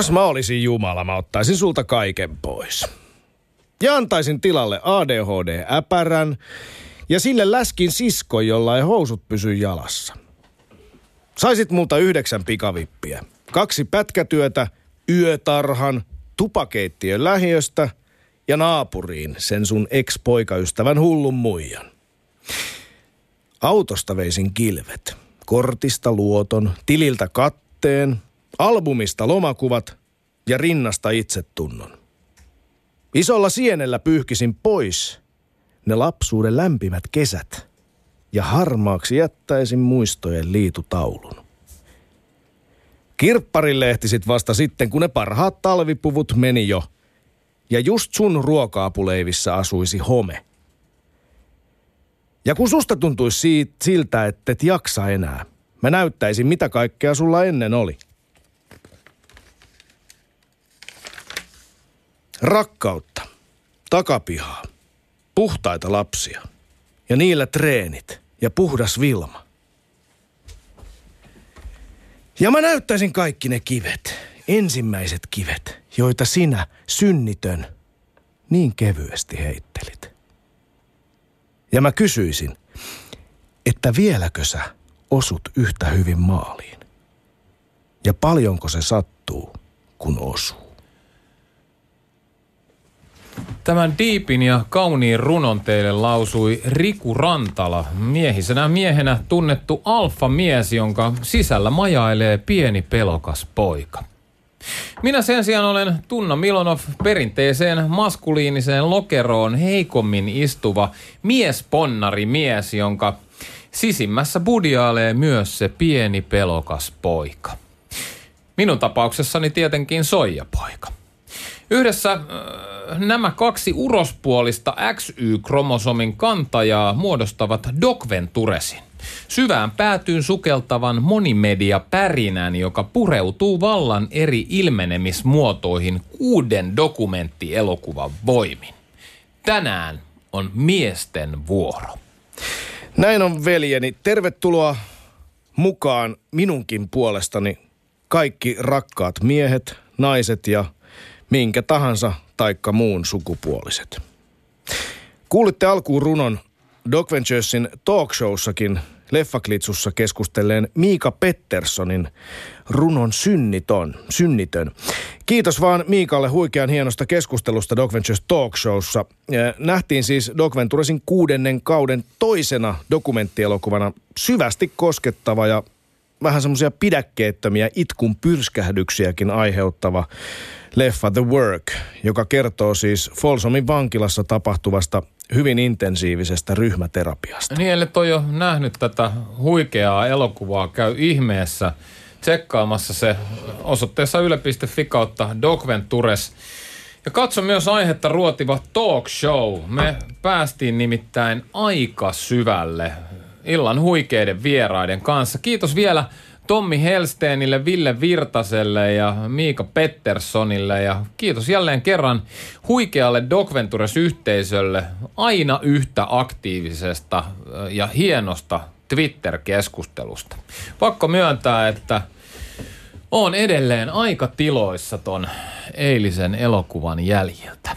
Jos mä olisin Jumala, mä ottaisin sulta kaiken pois. Ja antaisin tilalle ADHD-äpärän ja sille läskin sisko, jolla ei housut pysy jalassa. Saisit multa yhdeksän pikavippiä. Kaksi pätkätyötä, yötarhan, tupakeittiön lähiöstä ja naapuriin sen sun ex-poikaystävän hullun muijan. Autosta veisin kilvet. Kortista luoton, tililtä katteen, albumista lomakuvat ja rinnasta itsetunnon. Isolla sienellä pyyhkisin pois ne lapsuuden lämpimät kesät ja harmaaksi jättäisin muistojen liitutaulun. Kirpparille ehtisit vasta sitten, kun ne parhaat talvipuvut meni jo ja just sun ruokaapuleivissä asuisi home. Ja kun susta tuntuisi siitä, siltä, että et jaksa enää, mä näyttäisin mitä kaikkea sulla ennen oli – Rakkautta, takapihaa, puhtaita lapsia ja niillä treenit ja puhdas Vilma. Ja mä näyttäisin kaikki ne kivet, ensimmäiset kivet, joita sinä, synnitön, niin kevyesti heittelit. Ja mä kysyisin, että vieläkö sä osut yhtä hyvin maaliin? Ja paljonko se sattuu, kun osuu? Tämän diipin ja kauniin runon teille lausui Riku Rantala, miehisenä miehenä tunnettu alfa-mies, jonka sisällä majailee pieni pelokas poika. Minä sen sijaan olen Tunna Milonov perinteiseen maskuliiniseen lokeroon heikommin istuva miesponnari mies, jonka sisimmässä budiaalee myös se pieni pelokas poika. Minun tapauksessani tietenkin soijapoika. Yhdessä äh, nämä kaksi urospuolista XY-kromosomin kantajaa muodostavat Dokventuresin. Syvään päätyyn sukeltavan monimedia pärinän, joka pureutuu vallan eri ilmenemismuotoihin kuuden dokumenttielokuvan voimin. Tänään on miesten vuoro. Näin on veljeni. Tervetuloa mukaan minunkin puolestani kaikki rakkaat miehet, naiset ja minkä tahansa taikka muun sukupuoliset. Kuulitte alkuun runon Doc Venturesin talkshowssakin Leffaklitsussa keskustelleen Miika Petterssonin runon Synniton, Synnitön. Kiitos vaan Miikalle huikean hienosta keskustelusta Doc Ventures Talkshowssa. Nähtiin siis Doc Venturesin kuudennen kauden toisena dokumenttielokuvana syvästi koskettava ja vähän semmoisia pidäkkeettömiä itkun pyrskähdyksiäkin aiheuttava leffa The Work, joka kertoo siis Folsomin vankilassa tapahtuvasta hyvin intensiivisestä ryhmäterapiasta. Niin, eli toi jo nähnyt tätä huikeaa elokuvaa, käy ihmeessä tsekkaamassa se osoitteessa yle.fi kautta Docventures. Ja katso myös aihetta ruotiva talk show. Me päästiin nimittäin aika syvälle illan huikeiden vieraiden kanssa. Kiitos vielä Tommi Helsteenille, Ville Virtaselle ja Miika Petterssonille ja kiitos jälleen kerran huikealle Docventures-yhteisölle aina yhtä aktiivisesta ja hienosta Twitter-keskustelusta. Pakko myöntää, että on edelleen aika tiloissa ton eilisen elokuvan jäljiltä.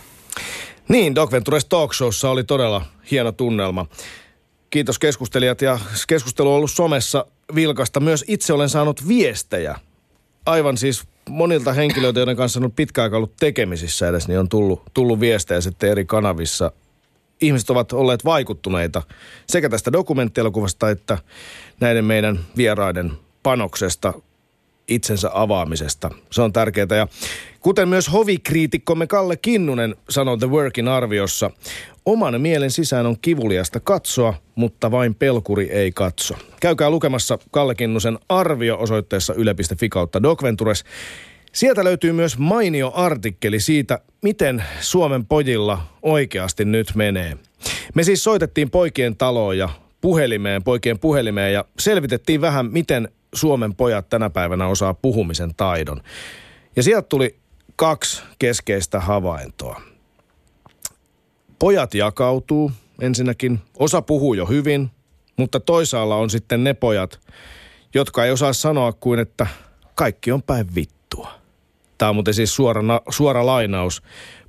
Niin, Doc Ventures Talk Showssa oli todella hieno tunnelma. Kiitos keskustelijat ja keskustelu on ollut somessa vilkasta. Myös itse olen saanut viestejä. Aivan siis monilta henkilöiltä, joiden kanssa on pitkään ollut tekemisissä edes, niin on tullut, tullut viestejä sitten eri kanavissa. Ihmiset ovat olleet vaikuttuneita sekä tästä dokumenttielokuvasta että näiden meidän vieraiden panoksesta itsensä avaamisesta. Se on tärkeää. Ja kuten myös hovikriitikkomme Kalle Kinnunen sanoi The Workin arviossa, oman mielen sisään on kivuliasta katsoa, mutta vain pelkuri ei katso. Käykää lukemassa Kalle Kinnusen arvio osoitteessa yle.fi kautta Docventures. Sieltä löytyy myös mainio artikkeli siitä, miten Suomen pojilla oikeasti nyt menee. Me siis soitettiin poikien taloon ja puhelimeen, poikien puhelimeen ja selvitettiin vähän, miten Suomen pojat tänä päivänä osaa puhumisen taidon. Ja sieltä tuli kaksi keskeistä havaintoa. Pojat jakautuu ensinnäkin. Osa puhuu jo hyvin, mutta toisaalla on sitten ne pojat, jotka ei osaa sanoa kuin, että kaikki on päin vittua. Tämä on muuten siis suora, suora lainaus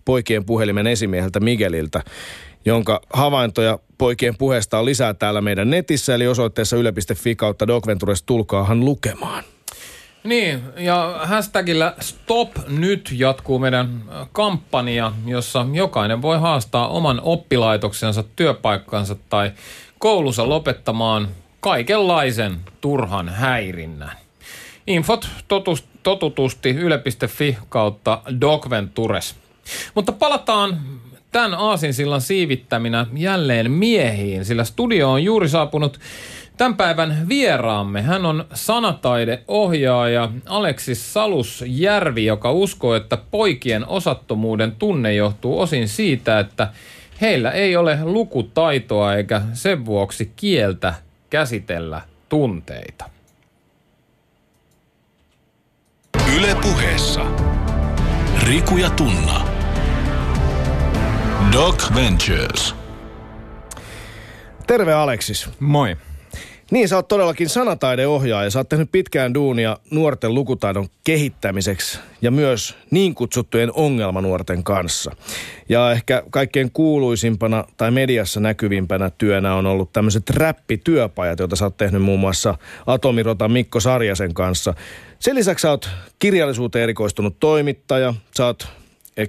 poikien puhelimen esimieheltä Migueliltä, jonka havaintoja poikien puheesta on lisää täällä meidän netissä, eli osoitteessa yle.fi kautta Docventures tulkaahan lukemaan. Niin, ja hashtagillä Stop nyt jatkuu meidän kampanja, jossa jokainen voi haastaa oman oppilaitoksensa, työpaikkansa tai koulunsa lopettamaan kaikenlaisen turhan häirinnän. Infot totus, totutusti yle.fi kautta Docventures. Mutta palataan tämän aasinsillan siivittäminä jälleen miehiin, sillä studio on juuri saapunut Tämän päivän vieraamme, hän on sanataideohjaaja Aleksis Salus Järvi, joka uskoo, että poikien osattomuuden tunne johtuu osin siitä, että heillä ei ole lukutaitoa eikä sen vuoksi kieltä käsitellä tunteita. Ylepuheessa Riku ja Tunna. Doc Ventures. Terve Aleksis. Moi. Niin, sä oot todellakin sanataideohjaaja. Sä oot tehnyt pitkään duunia nuorten lukutaidon kehittämiseksi ja myös niin kutsuttujen ongelmanuorten kanssa. Ja ehkä kaikkein kuuluisimpana tai mediassa näkyvimpänä työnä on ollut tämmöiset räppityöpajat, joita sä oot tehnyt muun muassa Atomirota Mikko Sarjasen kanssa. Sen lisäksi sä oot kirjallisuuteen erikoistunut toimittaja, sä oot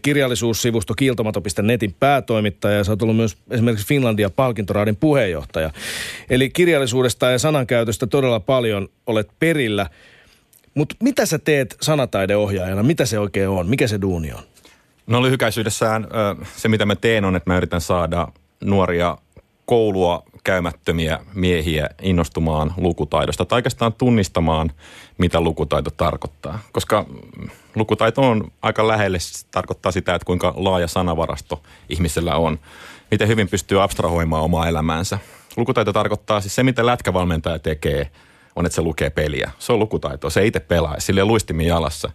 kirjallisuussivusto kiiltomato.netin päätoimittaja ja sä oot ollut myös esimerkiksi Finlandia palkintoraadin puheenjohtaja. Eli kirjallisuudesta ja sanankäytöstä todella paljon olet perillä. Mutta mitä sä teet sanataideohjaajana? Mitä se oikein on? Mikä se duuni on? No lyhykäisyydessään se, mitä mä teen on, että mä yritän saada nuoria koulua käymättömiä miehiä innostumaan lukutaidosta tai oikeastaan tunnistamaan, mitä lukutaito tarkoittaa. Koska lukutaito on aika lähelle, tarkoittaa sitä, että kuinka laaja sanavarasto ihmisellä on. Miten hyvin pystyy abstrahoimaan omaa elämäänsä. Lukutaito tarkoittaa siis se, mitä lätkävalmentaja tekee, on, että se lukee peliä. Se on lukutaito. Se itse pelaa, sille luistimin jalassa.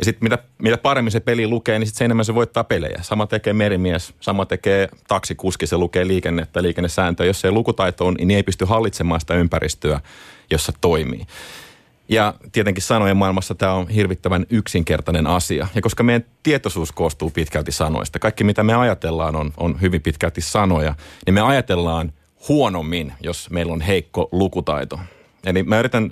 Ja sitten mitä, mitä paremmin se peli lukee, niin sitten se enemmän se voittaa pelejä. Sama tekee merimies, sama tekee taksikuski, se lukee liikennettä, liikennesääntöä. Jos se ei lukutaito on, niin ei pysty hallitsemaan sitä ympäristöä, jossa toimii. Ja tietenkin sanojen maailmassa tämä on hirvittävän yksinkertainen asia. Ja koska meidän tietoisuus koostuu pitkälti sanoista, kaikki mitä me ajatellaan on, on hyvin pitkälti sanoja, niin me ajatellaan huonommin, jos meillä on heikko lukutaito. Eli mä yritän,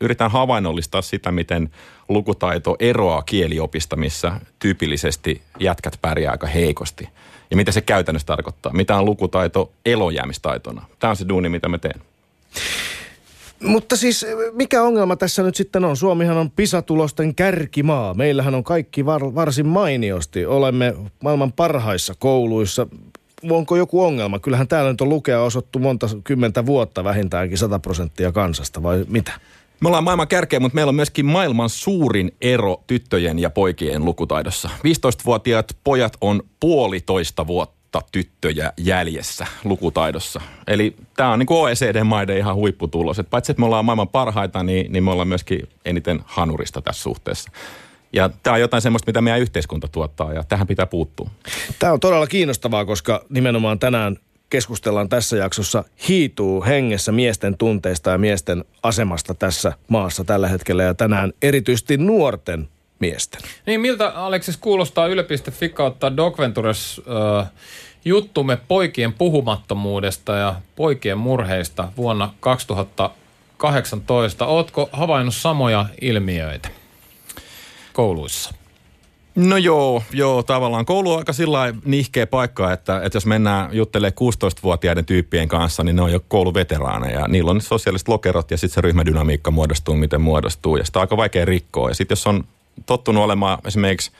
yritän havainnollistaa sitä, miten lukutaito eroaa kieliopista, missä tyypillisesti jätkät pärjää aika heikosti. Ja mitä se käytännössä tarkoittaa. Mitä on lukutaito elojäämistaitona. Tämä on se duuni, mitä mä teen. Mutta siis mikä ongelma tässä nyt sitten on? Suomihan on pisatulosten kärkimaa. Meillähän on kaikki var, varsin mainiosti. Olemme maailman parhaissa kouluissa. Onko joku ongelma? Kyllähän täällä nyt on lukea osottu monta kymmentä vuotta vähintäänkin 100 prosenttia kansasta vai mitä? Me ollaan maailman kärkeä, mutta meillä on myöskin maailman suurin ero tyttöjen ja poikien lukutaidossa. 15-vuotiaat pojat on puolitoista vuotta tyttöjä jäljessä lukutaidossa. Eli tämä on niin OECD-maiden ihan huipputulos. Et paitsi, että me ollaan maailman parhaita, niin, niin me ollaan myöskin eniten hanurista tässä suhteessa. Ja tämä on jotain semmoista, mitä meidän yhteiskunta tuottaa ja tähän pitää puuttua. Tämä on todella kiinnostavaa, koska nimenomaan tänään keskustellaan tässä jaksossa hiituu hengessä miesten tunteista ja miesten asemasta tässä maassa tällä hetkellä ja tänään erityisesti nuorten miesten. Niin miltä Aleksis kuulostaa yle.fi kautta Docventures äh, juttumme poikien puhumattomuudesta ja poikien murheista vuonna 2018. Ootko havainnut samoja ilmiöitä kouluissa? No joo, joo, tavallaan koulu on aika sillä nihkeä paikka, että, että jos mennään juttelemaan 16-vuotiaiden tyyppien kanssa, niin ne on jo kouluveteraaneja. Niillä on sosiaaliset lokerot ja sitten se ryhmädynamiikka muodostuu, miten muodostuu. Ja sitä on aika vaikea rikkoa. Ja sitten jos on tottunut olemaan esimerkiksi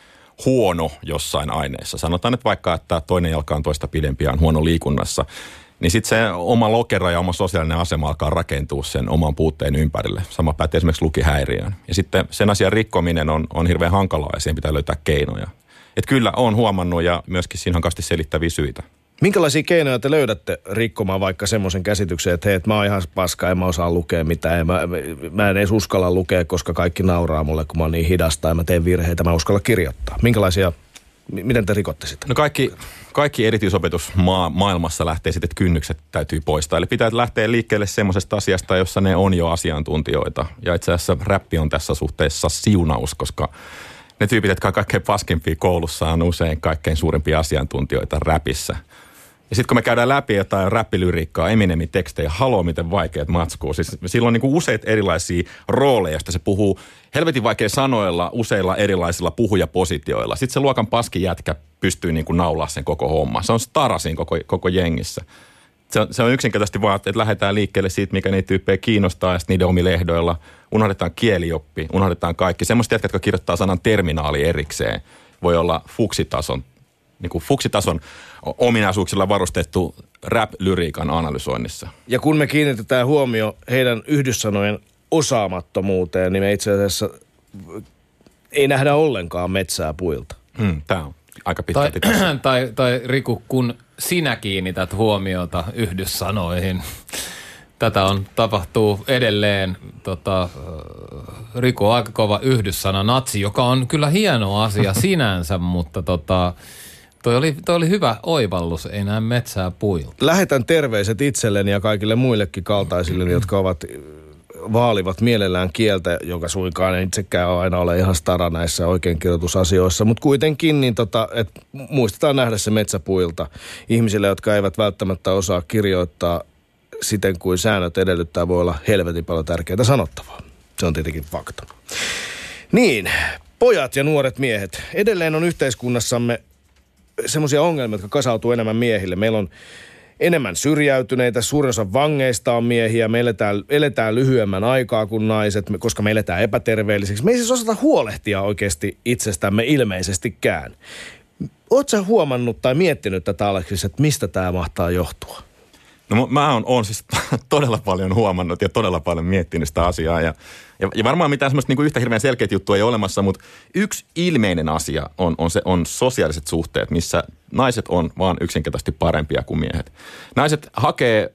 huono jossain aineessa, sanotaan että vaikka, että toinen jalka on toista pidempi ja on huono liikunnassa, niin sitten se oma lokero ja oma sosiaalinen asema alkaa rakentua sen oman puutteen ympärille. Sama pätee esimerkiksi lukihäiriöön. Ja sitten sen asian rikkominen on, on hirveän hankalaa ja siihen pitää löytää keinoja. Et kyllä on huomannut ja myöskin siinä on kasti selittäviä syitä. Minkälaisia keinoja te löydätte rikkomaan vaikka semmoisen käsityksen, että hei, että mä oon ihan paska, en mä osaa lukea mitään, en mä, mä en edes uskalla lukea, koska kaikki nauraa mulle, kun mä oon niin hidasta ja mä teen virheitä, mä uskalla kirjoittaa. Minkälaisia Miten te rikotte sitä? No kaikki, kaikki erityisopetus maa, maailmassa lähtee sitten, että kynnykset täytyy poistaa. Eli pitää lähteä liikkeelle semmoisesta asiasta, jossa ne on jo asiantuntijoita. Ja itse asiassa räppi on tässä suhteessa siunaus, koska ne tyypit, jotka on kaikkein paskimpia koulussa, on usein kaikkein suurimpia asiantuntijoita räpissä. Ja sitten kun me käydään läpi jotain räppilyriikkaa, Eminemin tekstejä, haloo miten vaikeat matskuu. Siis sillä on niinku useita erilaisia rooleja, joista se puhuu helvetin vaikea sanoilla useilla erilaisilla puhujapositioilla. Sitten se luokan paski jätkä pystyy niinku naulaa sen koko homma. Se on starasin koko, koko jengissä. Se on, se on yksinkertaisesti vaan, että lähdetään liikkeelle siitä, mikä niitä tyyppejä kiinnostaa ja niiden omilla ehdoilla. Unohdetaan kielioppi, unohdetaan kaikki. Semmoista jätkät, jotka kirjoittaa sanan terminaali erikseen. Voi olla fuksitason, niin kuin fuksitason ominaisuuksilla varustettu rap-lyriikan analysoinnissa. Ja kun me kiinnitetään huomio heidän yhdyssanojen osaamattomuuteen, niin me itse asiassa ei nähdä ollenkaan metsää puilta. Hmm, Tämä on aika Tai, pitkälti tässä. tai, tai Riku, kun sinä kiinnität huomiota yhdyssanoihin, tätä on tapahtuu edelleen. Tota, äh, Riku on aika kova yhdyssana natsi, joka on kyllä hieno asia sinänsä, mutta tota, toi, oli, toi oli hyvä oivallus, ei näe metsää puilta. Lähetän terveiset itselleni ja kaikille muillekin kaltaisille, jotka ovat vaalivat mielellään kieltä, joka suinkaan ei itsekään aina ole ihan stara näissä oikeinkirjoitusasioissa, mutta kuitenkin niin tota, et muistetaan nähdä se metsäpuilta ihmisille, jotka eivät välttämättä osaa kirjoittaa siten kuin säännöt edellyttää, voi olla helvetin paljon tärkeää sanottavaa. Se on tietenkin fakta. Niin, pojat ja nuoret miehet. Edelleen on yhteiskunnassamme semmoisia ongelmia, jotka kasautuu enemmän miehille. Meillä on enemmän syrjäytyneitä, suurin osa vangeista on miehiä, me eletään, eletään lyhyemmän aikaa kuin naiset, koska me eletään epäterveellisiksi. Me ei siis osata huolehtia oikeasti itsestämme ilmeisestikään. Oletko huomannut tai miettinyt tätä, Aleksis, että mistä tämä mahtaa johtua? No mä oon, oon siis todella paljon huomannut ja todella paljon miettinyt sitä asiaa. Ja, ja, ja varmaan mitään semmoista niinku yhtä hirveän selkeät juttua ei ole olemassa, mutta yksi ilmeinen asia on, on, se, on sosiaaliset suhteet, missä naiset on vaan yksinkertaisesti parempia kuin miehet. Naiset hakee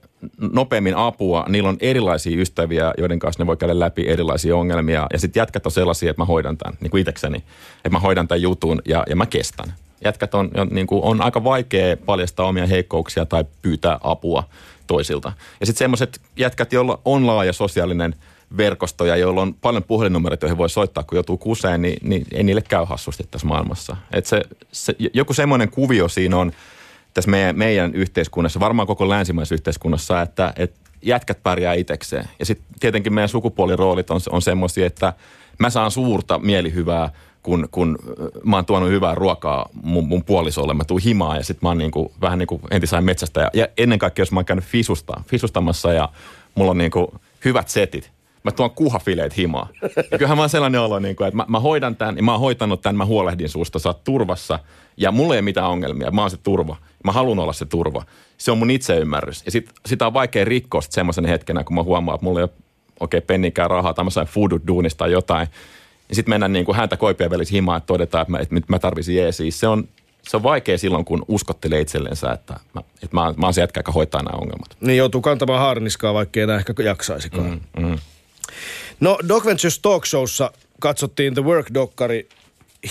nopeammin apua, niillä on erilaisia ystäviä, joiden kanssa ne voi käydä läpi erilaisia ongelmia. Ja sitten jätkät on sellaisia, että mä hoidan tämän, niin kuin itsekseni, että mä hoidan tämän jutun ja, ja mä kestän jätkät on, niin kuin, on aika vaikea paljastaa omia heikkouksia tai pyytää apua toisilta. Ja sitten semmoiset jätkät, joilla on laaja sosiaalinen verkosto ja joilla on paljon puhelinnumeroita, joihin voi soittaa, kun joutuu kuseen, niin, niin ei niille käy hassusti tässä maailmassa. Et se, se, joku semmoinen kuvio siinä on tässä meidän, meidän yhteiskunnassa, varmaan koko länsimaisessa yhteiskunnassa, että, että jätkät pärjää itsekseen. Ja sitten tietenkin meidän sukupuoliroolit on, on semmoisia, että mä saan suurta mielihyvää, kun, kun mä oon tuonut hyvää ruokaa mun, mun puolisolle, mä tuun himaan ja sitten mä oon niinku, vähän niin kuin entisajan metsästä. Ja, ennen kaikkea, jos mä oon käynyt fisusta, fisustamassa ja mulla on niinku hyvät setit, mä tuon kuhafileet himaa. Ja kyllähän mä oon sellainen olo, niin kuin, että mä, mä hoidan tämän, mä oon hoitanut tämän, mä huolehdin susta, sä oot turvassa, ja mulla ei mitään ongelmia, mä oon se turva. Mä haluan olla se turva. Se on mun itseymmärrys. Ja sit, sitä on vaikea rikkoa semmoisen hetkenä, kun mä huomaan, että mulla ei ole oikein pennikään rahaa, tai mä sain duunista tai jotain. Ja sitten mennään niin kuin häntä koipien välissä himaan, että todetaan, että mä, että mä tarvisin jeesiä. Se on, se on vaikea silloin, kun uskottelee itsellensä, että mä, että mä, mä oon se jätkä, joka hoitaa nämä ongelmat. Niin joutuu kantamaan haarniskaa, vaikka ei enää ehkä jaksaisikaan. Mm, mm. No Doc Ventures Talk Showssa katsottiin The Work-dokkari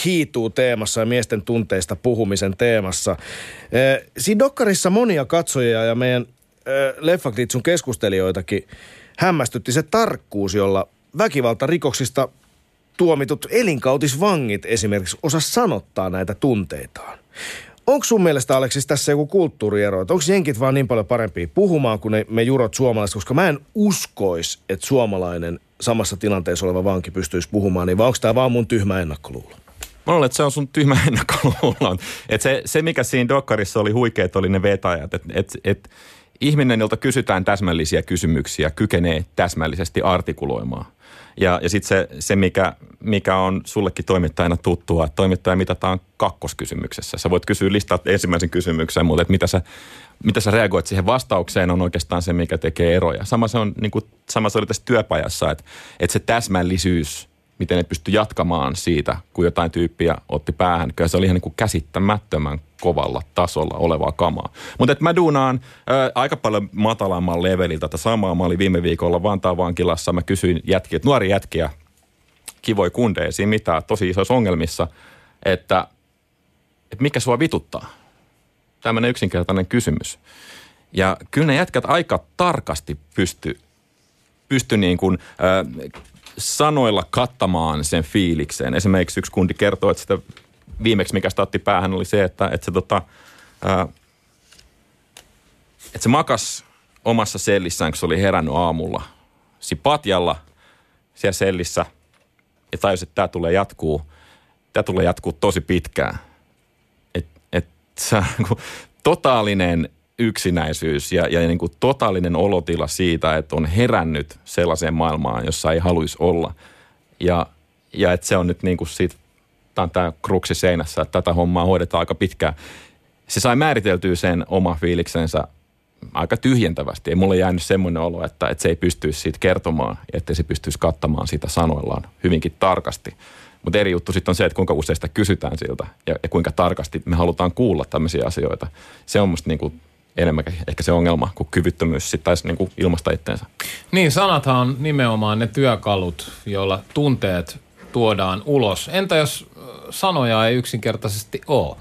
hiituu teemassa ja miesten tunteista puhumisen teemassa. Siinä dokkarissa monia katsojia ja meidän Leffakritsun keskustelijoitakin hämmästytti se tarkkuus, jolla väkivaltarikoksista tuomitut elinkautisvangit esimerkiksi osa sanottaa näitä tunteitaan. Onko sun mielestä, Aleksis, tässä joku kulttuuriero? Onko jenkit vaan niin paljon parempia puhumaan kuin ne, me jurot suomalaiset? Koska mä en uskois, että suomalainen samassa tilanteessa oleva vanki pystyisi puhumaan, niin onko tämä vaan mun tyhmä ennakkoluulo? Mä luulen, että se on sun tyhmä ennakkoluulo. Et se, se, mikä siinä dokkarissa oli huikeet, oli ne vetäjät. Että et, et ihminen, jolta kysytään täsmällisiä kysymyksiä, kykenee täsmällisesti artikuloimaan. Ja, ja sitten se, se mikä, mikä on sullekin toimittajana tuttua, että toimittaja mitataan kakkoskysymyksessä. Sä voit kysyä listaa ensimmäisen kysymyksen, mutta että mitä sä, mitä sä reagoit siihen vastaukseen on oikeastaan se, mikä tekee eroja. Sama se, on, niin kuin, sama se oli tässä työpajassa, että, että se täsmällisyys, miten ne pystyi jatkamaan siitä, kun jotain tyyppiä otti päähän. Kyllä se oli ihan niin kuin käsittämättömän kovalla tasolla olevaa kamaa. Mutta mä duunaan ää, aika paljon matalamman leveliltä tätä samaa. Mä olin viime viikolla Vantaan vankilassa. Mä kysyin jätkiä, nuori jätkiä, kivoi kundeja, siinä mitään, tosi isoissa ongelmissa, että että mikä sua vituttaa? Tämmöinen yksinkertainen kysymys. Ja kyllä ne jätkät aika tarkasti pysty, pysty niin kuin, äh, sanoilla kattamaan sen fiilikseen. Esimerkiksi yksi kundi kertoo, että sitä viimeksi mikä sitä otti päähän oli se, että, että se tota, äh, että se makas omassa sellissään, kun se oli herännyt aamulla, si patjalla siellä sellissä ja tajusi, että tämä tulee jatkuu, tämä tulee jatkuu tosi pitkään. Et se on niin kuin totaalinen yksinäisyys ja, ja niin kuin totaalinen olotila siitä, että on herännyt sellaiseen maailmaan, jossa ei haluaisi olla. Ja, ja että se on nyt niin kuin siitä, tämä on tämä kruksi seinässä, että tätä hommaa hoidetaan aika pitkään. Se sai määriteltyä sen oma fiiliksensä aika tyhjentävästi. Ei mulle jäänyt semmoinen olo, että, että se ei pystyisi siitä kertomaan, että se pystyisi kattamaan sitä sanoillaan hyvinkin tarkasti. Mutta eri juttu sitten on se, että kuinka usein sitä kysytään siltä ja, ja kuinka tarkasti me halutaan kuulla tämmöisiä asioita. Se on musta niinku enemmän ehkä se ongelma kuin kyvyttömyys sitten taisi niinku ilmasta itteensä. Niin, sanathan on nimenomaan ne työkalut, joilla tunteet tuodaan ulos. Entä jos sanoja ei yksinkertaisesti ole?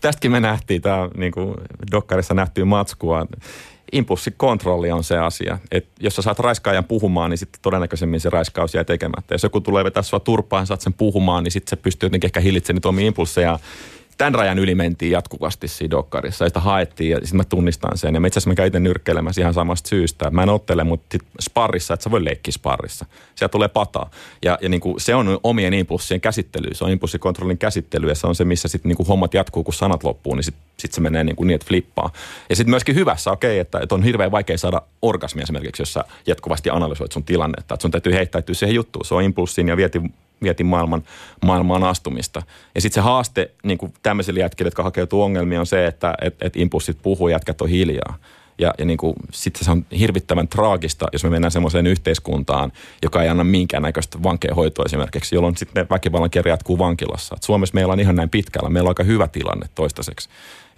Tästäkin me nähtiin, tämä niin kuin Dokkarissa nähtyy matskua. Impulssikontrolli on se asia, että jos sä saat raiskaajan puhumaan, niin sitten todennäköisemmin se raiskaus jää tekemättä. Jos joku tulee vetää sua turpaan, saat sen puhumaan, niin sitten se pystyy jotenkin ehkä hillitsemään niitä omia impulsseja tämän rajan yli mentiin jatkuvasti siinä dokkarissa ja sitä haettiin ja sitten mä tunnistan sen. Ja itse asiassa mä käyn nyrkkeilemässä ihan samasta syystä. Mä en ottele, mutta sparrissa, että sä voi leikkiä sparrissa. Sieltä tulee pataa. Ja, ja niin kuin se on omien impulssien käsittely, se on impulssikontrollin käsittely ja se on se, missä sitten niin kuin hommat jatkuu, kun sanat loppuu, niin sitten sit se menee niin, kuin niin että flippaa. Ja sitten myöskin hyvässä, okei, okay, että, että on hirveän vaikea saada orgasmia esimerkiksi, jos sä jatkuvasti analysoit sun tilannetta. Että sun täytyy heittäytyä siihen juttuun. Se on impulssin ja vieti mietin maailman, maailmaan astumista. Ja sitten se haaste niin tämmöisille jätkille, jotka hakeutuu ongelmiin, on se, että et, et impulssit puhuu, jätkät on hiljaa. Ja, ja niin sitten se on hirvittävän traagista, jos me mennään semmoiseen yhteiskuntaan, joka ei anna minkäännäköistä vankeenhoitoa esimerkiksi, jolloin sitten väkivallan kierre jatkuu vankilassa. Et Suomessa meillä on ihan näin pitkällä, meillä on aika hyvä tilanne toistaiseksi.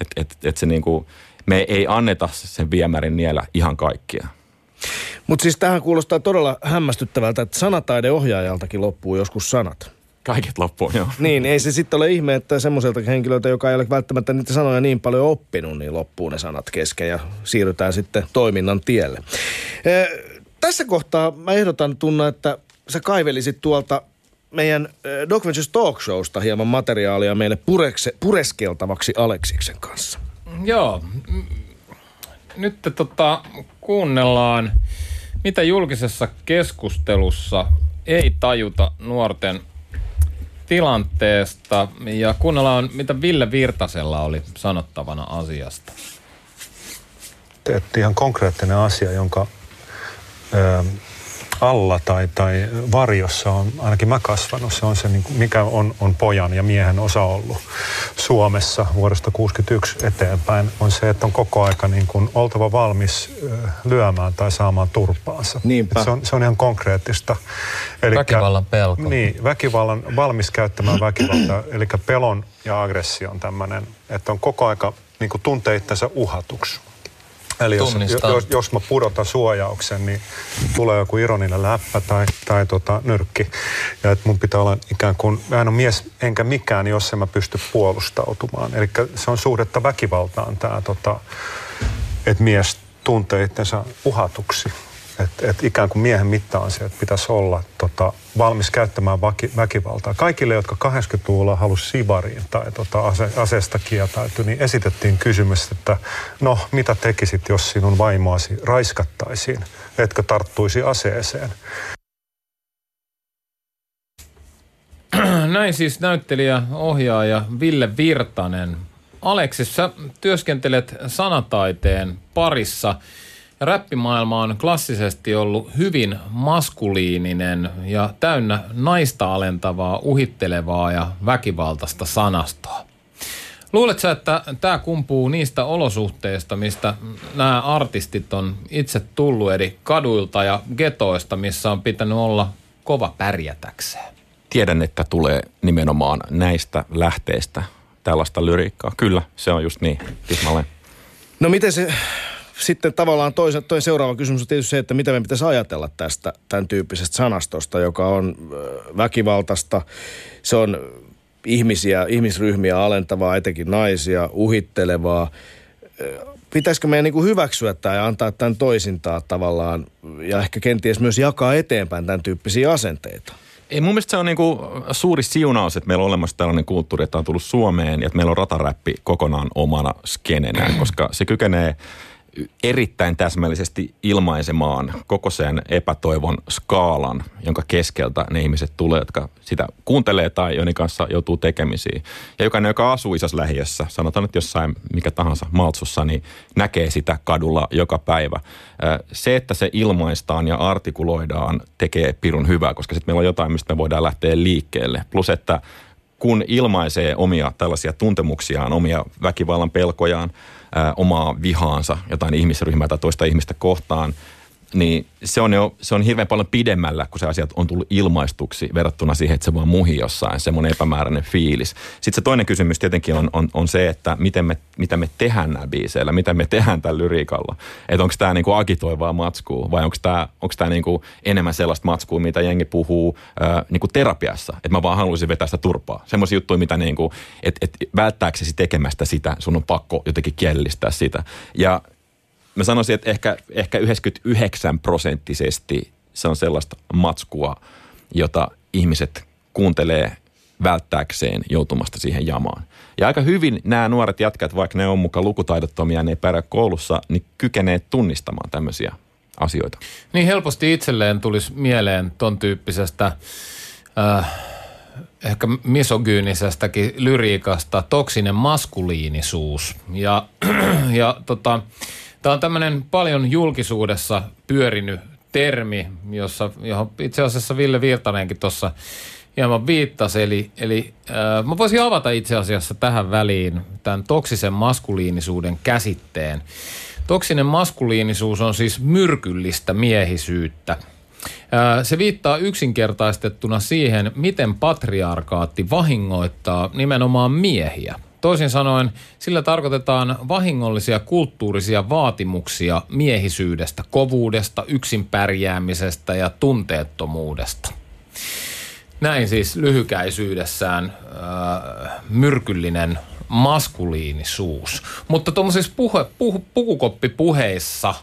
Että et, et se niin kuin, me ei anneta sen viemärin niellä ihan kaikkia. Mutta siis tähän kuulostaa todella hämmästyttävältä, että sanataideohjaajaltakin loppuu joskus sanat. Kaiket loppuu, joo. Niin, ei se sitten ole ihme, että semmoiselta henkilöltä, joka ei ole välttämättä niitä sanoja niin paljon oppinut, niin loppuu ne sanat kesken ja siirrytään sitten toiminnan tielle. Ee, tässä kohtaa mä ehdotan Tunna, että sä kaivelisit tuolta meidän Doc Ventures Talk Showsta hieman materiaalia meille purekse, pureskeltavaksi Aleksiksen kanssa. Joo. Nyt tota, kuunnellaan, mitä julkisessa keskustelussa ei tajuta nuorten tilanteesta ja kuunnellaan, mitä Ville Virtasella oli sanottavana asiasta. Teetti ihan konkreettinen asia, jonka alla tai, tai varjossa on ainakin mä kasvanut. Se on se, niin mikä on, on pojan ja miehen osa ollut Suomessa vuodesta 1961 eteenpäin, on se, että on koko aika niin kuin oltava valmis lyömään tai saamaan turpaansa. Niinpä. Se on, se on ihan konkreettista. Elikkä, väkivallan pelko. Niin, väkivallan, valmis käyttämään väkivaltaa. Eli pelon ja aggression tämmöinen, että on koko aika niin kuin tuntee itsensä uhatuksi. Eli jos, jos, jos mä pudotan suojauksen, niin tulee joku ironinen läppä tai, tai tota, nyrkki. Ja että mun pitää olla ikään kuin, mä en ole mies enkä mikään, jos en mä pysty puolustautumaan. Eli se on suhdetta väkivaltaan tämä, tota, että mies tuntee itsensä uhatuksi. Että et ikään kuin miehen mitta on se, että pitäisi olla tota, valmis käyttämään vaki, väkivaltaa. Kaikille, jotka 80-luvulla halusi sivariin tai tota, ase, aseesta kieltäytyä, niin esitettiin kysymys, että no mitä tekisit, jos sinun vaimoasi raiskattaisiin, etkö tarttuisi aseeseen? Näin siis näyttelijä, ohjaaja Ville Virtanen. Aleksis, sä työskentelet sanataiteen parissa – Räppimaailma on klassisesti ollut hyvin maskuliininen ja täynnä naista alentavaa, uhittelevaa ja väkivaltaista sanastoa. Luuletko että tämä kumpuu niistä olosuhteista, mistä nämä artistit on itse tullut, eli kaduilta ja getoista, missä on pitänyt olla kova pärjätäkseen? Tiedän, että tulee nimenomaan näistä lähteistä tällaista lyriikkaa. Kyllä, se on just niin, Tismalleen. No miten se sitten tavallaan toisen, toinen seuraava kysymys on tietysti se, että mitä me pitäisi ajatella tästä tämän tyyppisestä sanastosta, joka on väkivaltaista. Se on ihmisiä, ihmisryhmiä alentavaa, etenkin naisia, uhittelevaa. Pitäisikö meidän niin hyväksyä tämä ja antaa tämän toisintaa tavallaan ja ehkä kenties myös jakaa eteenpäin tämän tyyppisiä asenteita? Ei, mun mielestä se on niinku suuri siunaus, että meillä on olemassa tällainen kulttuuri, että on tullut Suomeen ja että meillä on rataräppi kokonaan omana skenenään, koska se kykenee erittäin täsmällisesti ilmaisemaan koko sen epätoivon skaalan, jonka keskeltä ne ihmiset tulee, jotka sitä kuuntelee tai joiden kanssa joutuu tekemisiin. Ja jokainen, joka asuu isossa lähiössä, sanotaan nyt jossain mikä tahansa maltsussa, niin näkee sitä kadulla joka päivä. Se, että se ilmaistaan ja artikuloidaan, tekee pirun hyvää, koska sitten meillä on jotain, mistä me voidaan lähteä liikkeelle. Plus, että kun ilmaisee omia tällaisia tuntemuksiaan, omia väkivallan pelkojaan, omaa vihaansa jotain ihmisryhmää tai toista ihmistä kohtaan – niin se on jo se on hirveän paljon pidemmällä, kun se asiat on tullut ilmaistuksi verrattuna siihen, että se vaan muhi jossain, semmoinen epämääräinen fiilis. Sitten se toinen kysymys tietenkin on, on, on se, että miten me, mitä me tehdään näillä biiseillä, mitä me tehdään tällä lyriikalla. Että onko tämä niinku agitoivaa matskua vai onko tämä onko tää niinku enemmän sellaista matskua, mitä jengi puhuu äh, niinku terapiassa. Että mä vaan haluaisin vetää sitä turpaa. Semmoisia juttuja, mitä niinku, että et välttääksesi tekemästä sitä, sun on pakko jotenkin kielellistää sitä. Ja mä sanoisin, että ehkä, ehkä 99 prosenttisesti se on sellaista matskua, jota ihmiset kuuntelee välttääkseen joutumasta siihen jamaan. Ja aika hyvin nämä nuoret jätkät, vaikka ne on mukaan lukutaidottomia ne ei pärjää koulussa, niin kykenee tunnistamaan tämmöisiä asioita. Niin helposti itselleen tulisi mieleen ton tyyppisestä äh, ehkä misogyynisestäkin lyriikasta toksinen maskuliinisuus. Ja, ja tota, Tämä on tämmöinen paljon julkisuudessa pyörinyt termi, jossa, johon itse asiassa Ville Virtanenkin tuossa hieman viittasi. Eli, eli äh, mä voisin avata itse asiassa tähän väliin tämän toksisen maskuliinisuuden käsitteen. Toksinen maskuliinisuus on siis myrkyllistä miehisyyttä. Äh, se viittaa yksinkertaistettuna siihen, miten patriarkaatti vahingoittaa nimenomaan miehiä – Toisin sanoen, sillä tarkoitetaan vahingollisia kulttuurisia vaatimuksia miehisyydestä, kovuudesta, yksin pärjäämisestä ja tunteettomuudesta. Näin siis lyhykäisyydessään äh, myrkyllinen maskuliinisuus. Mutta tuommoisissa puhe, puh, pukukoppipuheissa,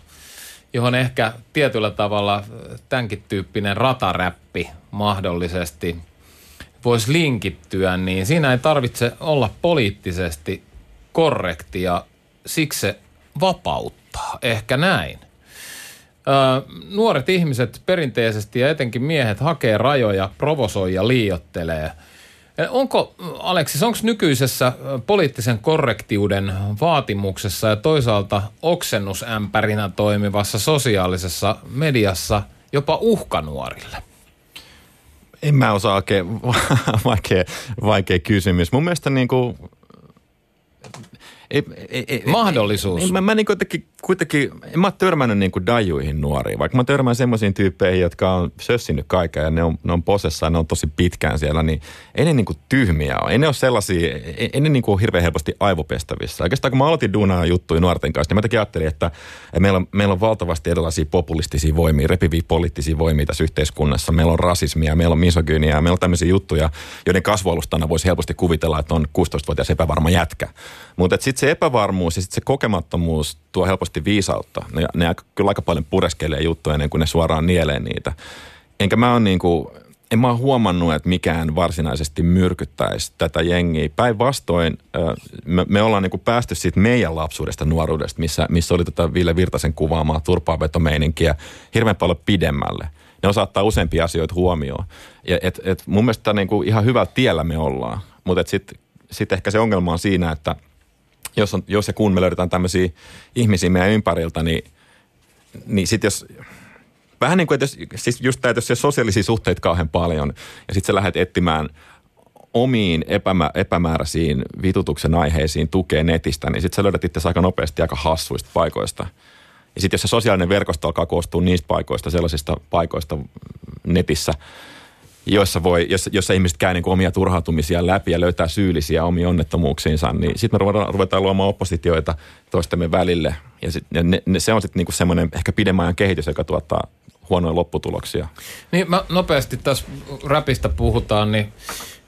johon ehkä tietyllä tavalla tämänkin tyyppinen rataräppi mahdollisesti – voisi linkittyä, niin siinä ei tarvitse olla poliittisesti korrektia, siksi se vapauttaa, ehkä näin. Öö, nuoret ihmiset perinteisesti ja etenkin miehet hakee rajoja, provosoi ja liiottelee. Onko, Aleksis, onko nykyisessä poliittisen korrektiuden vaatimuksessa ja toisaalta oksennusämpärinä toimivassa sosiaalisessa mediassa jopa uhkanuorille? En mä osaa oikein, vaikea, vaikea kysymys. Mun mielestä niin kuin, ei, ei, ei, Mahdollisuus. Ei, mä, mä niin kuitenkin, kuitenkin, en mä ole törmännyt niin kuin dajuihin nuoriin, vaikka mä törmään semmoisiin tyyppeihin, jotka on sössinyt kaiken ja ne on, ne on posessa ja ne on tosi pitkään siellä, niin ei ne niin kuin tyhmiä ole. Ei ne ole sellaisia, ei, ei ne niin kuin hirveän helposti aivopestävissä. Oikeastaan kun mä aloitin duunaa juttuja nuorten kanssa, niin mä tekin ajattelin, että meillä on, meillä on valtavasti erilaisia populistisia voimia, repiviä poliittisia voimia tässä yhteiskunnassa. Meillä on rasismia, meillä on misogyniaa, meillä on tämmöisiä juttuja, joiden kasvualustana voisi helposti kuvitella, että on 16-vuotias epävarma jätkä. Mutta sitten se epävarmuus ja sitten se kokemattomuus tuo helposti viisautta. Ne, ne kyllä aika paljon pureskelee juttuja ennen kuin ne suoraan nielee niitä. Enkä mä oon niinku, en mä oon huomannut, että mikään varsinaisesti myrkyttäisi tätä jengiä. Päinvastoin me, me ollaan niinku päästy siitä meidän lapsuudesta, nuoruudesta, missä, missä oli tätä Ville Virtasen kuvaamaa turpaanvetomeininkiä hirveän paljon pidemmälle. Ne osaattaa useampia asioita huomioon. Ja et, et mun mielestä niinku ihan hyvällä tiellä me ollaan. Mutta sitten sit ehkä se ongelma on siinä, että – jos, on, jos ja kun me löydetään tämmöisiä ihmisiä meidän ympäriltä, niin, niin sitten jos, vähän niin kuin, että jos, siis just tämä, että jos sosiaalisia suhteita kauhean paljon ja sitten sä lähdet etsimään omiin epämä, epämääräisiin vitutuksen aiheisiin tukea netistä, niin sitten sä löydät itse aika nopeasti aika hassuista paikoista. Ja sitten jos se sosiaalinen verkosto alkaa koostua niistä paikoista, sellaisista paikoista netissä, joissa, voi, jossa, jossa ihmiset käy niin omia turhautumisia läpi ja löytää syyllisiä omiin onnettomuuksiinsa, niin sitten me ruvetaan, ruvetaan luomaan oppositioita toistemme välille. Ja, sit, ja ne, ne, se on sitten niin semmoinen ehkä pidemmän ajan kehitys, joka tuottaa huonoja lopputuloksia. Niin mä nopeasti tässä räpistä puhutaan, niin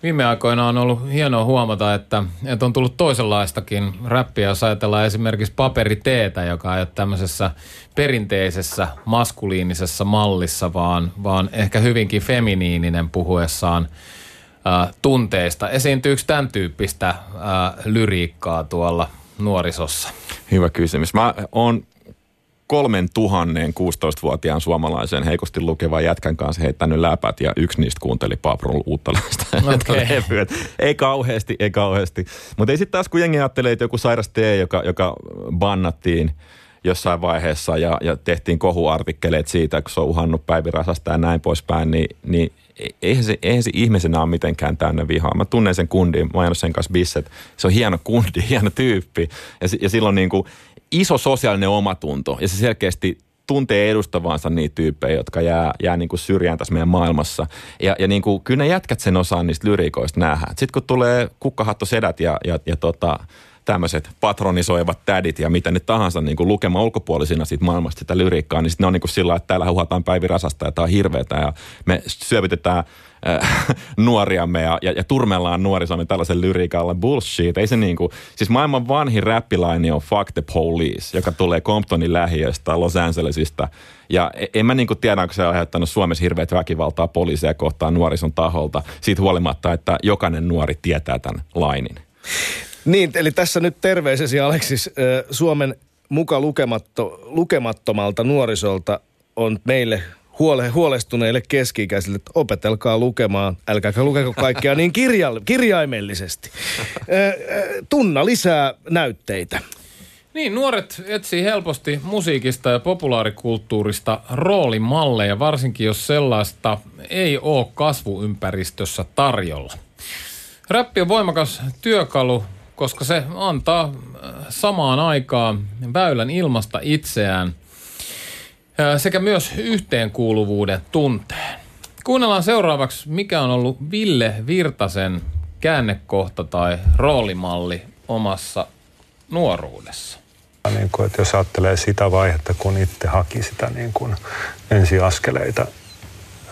viime aikoina on ollut hienoa huomata, että, että on tullut toisenlaistakin räppiä, jos ajatellaan esimerkiksi paperiteetä, joka ei ole tämmöisessä perinteisessä maskuliinisessa mallissa, vaan, vaan ehkä hyvinkin feminiininen puhuessaan äh, tunteista. Esiintyykö tämän tyyppistä äh, lyriikkaa tuolla nuorisossa? Hyvä kysymys. Mä oon kolmen tuhannen 16-vuotiaan suomalaisen heikosti lukevan jätkän kanssa heittänyt läpät ja yksi niistä kuunteli Paprun uutta okay. Ei kauheasti, ei kauheasti. Mutta ei sitten taas kun jengi ajattelee, että joku sairas tee, joka, joka bannattiin jossain vaiheessa ja, ja tehtiin kohuartikkeleet siitä, kun se on uhannut päivirasasta ja näin poispäin, niin, niin eihän se, eihän se ihmisenä ole mitenkään täynnä vihaa. Mä tunnen sen kundin, mä oon sen kanssa bisset. Se on hieno kundi, hieno tyyppi. Ja, ja silloin niin kuin iso sosiaalinen omatunto ja se selkeästi tuntee edustavansa niitä tyyppejä, jotka jää, jää niin kuin syrjään tässä meidän maailmassa. Ja, ja niin kuin, kyllä ne jätkät sen osaan niistä lyriikoista nähdä. Sitten kun tulee kukkahatto sedät ja, ja, ja tota, tämmöiset patronisoivat tädit ja mitä nyt tahansa niin kuin lukemaan ulkopuolisina siitä maailmasta sitä lyriikkaa, niin sitten ne on niin kuin sillä että täällä huhataan päivirasasta ja tämä on hirveetä ja me syövytetään äh, nuoriamme ja, ja, ja turmellaan nuorisomme tällaisen lyriikalla. Bullshit. Ei se niin kuin, siis maailman vanhin räppilaini on Fuck the Police, joka tulee Comptonin lähiöstä Los Angelesista. Ja e, en mä niin kuin tiedä, onko se aiheuttanut Suomessa hirveät väkivaltaa poliiseja kohtaan nuorison taholta, siitä huolimatta, että jokainen nuori tietää tämän lainin. Niin, eli tässä nyt terveisesi Aleksis Suomen muka lukematto, lukemattomalta nuorisolta on meille huole, huolestuneille keski-ikäisille, että opetelkaa lukemaan, älkääkä lukeko kaikkea niin kirja, kirjaimellisesti. Tunna lisää näytteitä. Niin, nuoret etsii helposti musiikista ja populaarikulttuurista roolimalleja, varsinkin jos sellaista ei ole kasvuympäristössä tarjolla. Räppi on voimakas työkalu koska se antaa äh, samaan aikaan väylän ilmasta itseään sekä myös yhteenkuuluvuuden tunteen. Kuunnellaan seuraavaksi, mikä on ollut Ville Virtasen käännekohta tai roolimalli omassa nuoruudessa. Niin kuin, että jos ajattelee sitä vaihetta, kun itse haki sitä niin kuin ensiaskeleita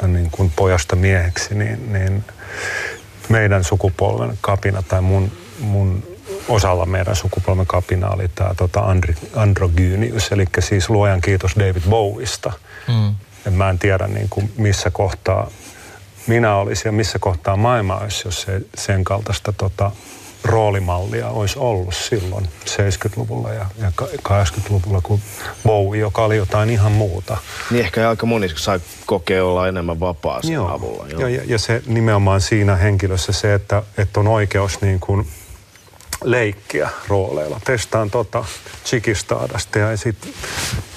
niin kuin pojasta mieheksi, niin, niin meidän sukupolven kapina tai mun, mun osalla meidän sukupolven kapina oli tämä tota andri, androgynius, eli siis luojan kiitos David Bowista. Mm. Et mä en tiedä niin kuin missä kohtaa minä olisin ja missä kohtaa maailma olisi, jos se, sen kaltaista tota, roolimallia olisi ollut silloin 70-luvulla ja, ja 80-luvulla kuin Bowie, joka oli jotain ihan muuta. Niin ehkä aika moni sai kokea olla enemmän vapaa sen Joo. avulla. Joo. Ja, ja se nimenomaan siinä henkilössä se, että, että on oikeus niin kuin leikkiä rooleilla. Testaan tota Chikistadasta ja sitten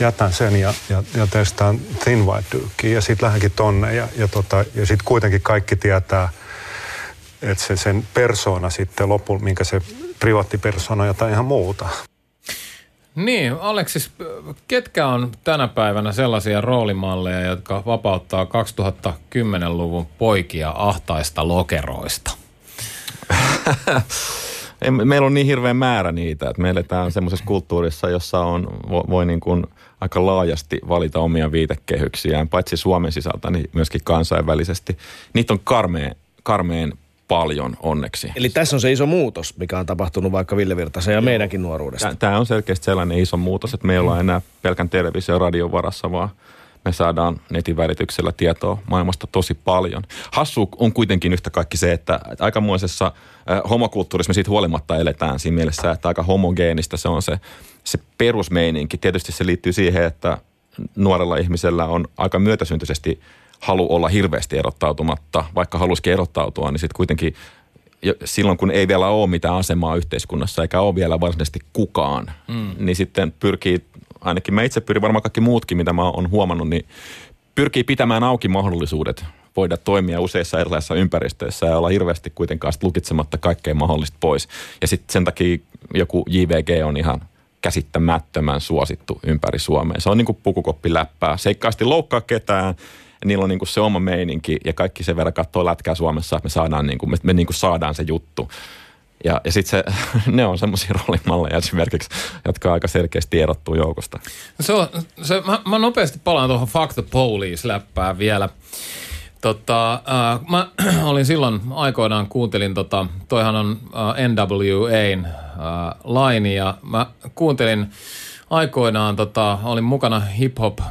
jätän sen ja, ja, ja testaan Thin White Dukea ja sitten lähdenkin tonne ja, ja, tota, ja sitten kuitenkin kaikki tietää, että se sen persona sitten lopulla, minkä se privaattipersona jotain ihan muuta. Niin, Aleksis, ketkä on tänä päivänä sellaisia roolimalleja, jotka vapauttaa 2010-luvun poikia ahtaista lokeroista? ei, meillä on niin hirveän määrä niitä, että me eletään semmoisessa kulttuurissa, jossa on, voi, voi niin kuin aika laajasti valita omia viitekehyksiään, paitsi Suomen sisältä, niin myöskin kansainvälisesti. Niitä on karmeen, karmeen paljon onneksi. Eli tässä on se iso muutos, mikä on tapahtunut vaikka Ville Virtasen ja meidänkin nuoruudesta. Tämä on selkeästi sellainen iso muutos, että me ei olla enää pelkän televisio- ja radion varassa, vaan – me saadaan netin välityksellä tietoa maailmasta tosi paljon. Hassu on kuitenkin yhtä kaikki se, että aikamoisessa äh, homokulttuurissa me siitä huolimatta eletään siinä mielessä, että aika homogeenista se on se, se perusmeininki. Tietysti se liittyy siihen, että nuorella ihmisellä on aika myötäsyntyisesti halu olla hirveästi erottautumatta. Vaikka halusikin erottautua, niin sitten kuitenkin silloin kun ei vielä ole mitään asemaa yhteiskunnassa eikä ole vielä varsinaisesti kukaan, mm. niin sitten pyrkii ainakin mä itse pyrin, varmaan kaikki muutkin, mitä mä oon huomannut, niin pyrkii pitämään auki mahdollisuudet voida toimia useissa erilaisissa ympäristöissä ja olla hirveästi kuitenkaan lukitsematta kaikkea mahdollista pois. Ja sitten sen takia joku JVG on ihan käsittämättömän suosittu ympäri Suomea. Se on niin kuin pukukoppi läppää. Se ei loukkaa ketään, niillä on niin kuin se oma meininki ja kaikki sen verran katsoo lätkää Suomessa, että me saadaan, niin kuin, me, me niin kuin saadaan se juttu. Ja, ja sitten ne on semmoisia roolimalleja esimerkiksi, jotka aika selkeästi erottuu joukosta. Se on, se, mä, mä nopeasti palaan tuohon Fuck the Police-läppään vielä. Tota, äh, mä olin silloin aikoinaan, kuuntelin, tota, toihan on äh, NWAn äh, laini ja mä kuuntelin aikoinaan, tota, olin mukana hip-hop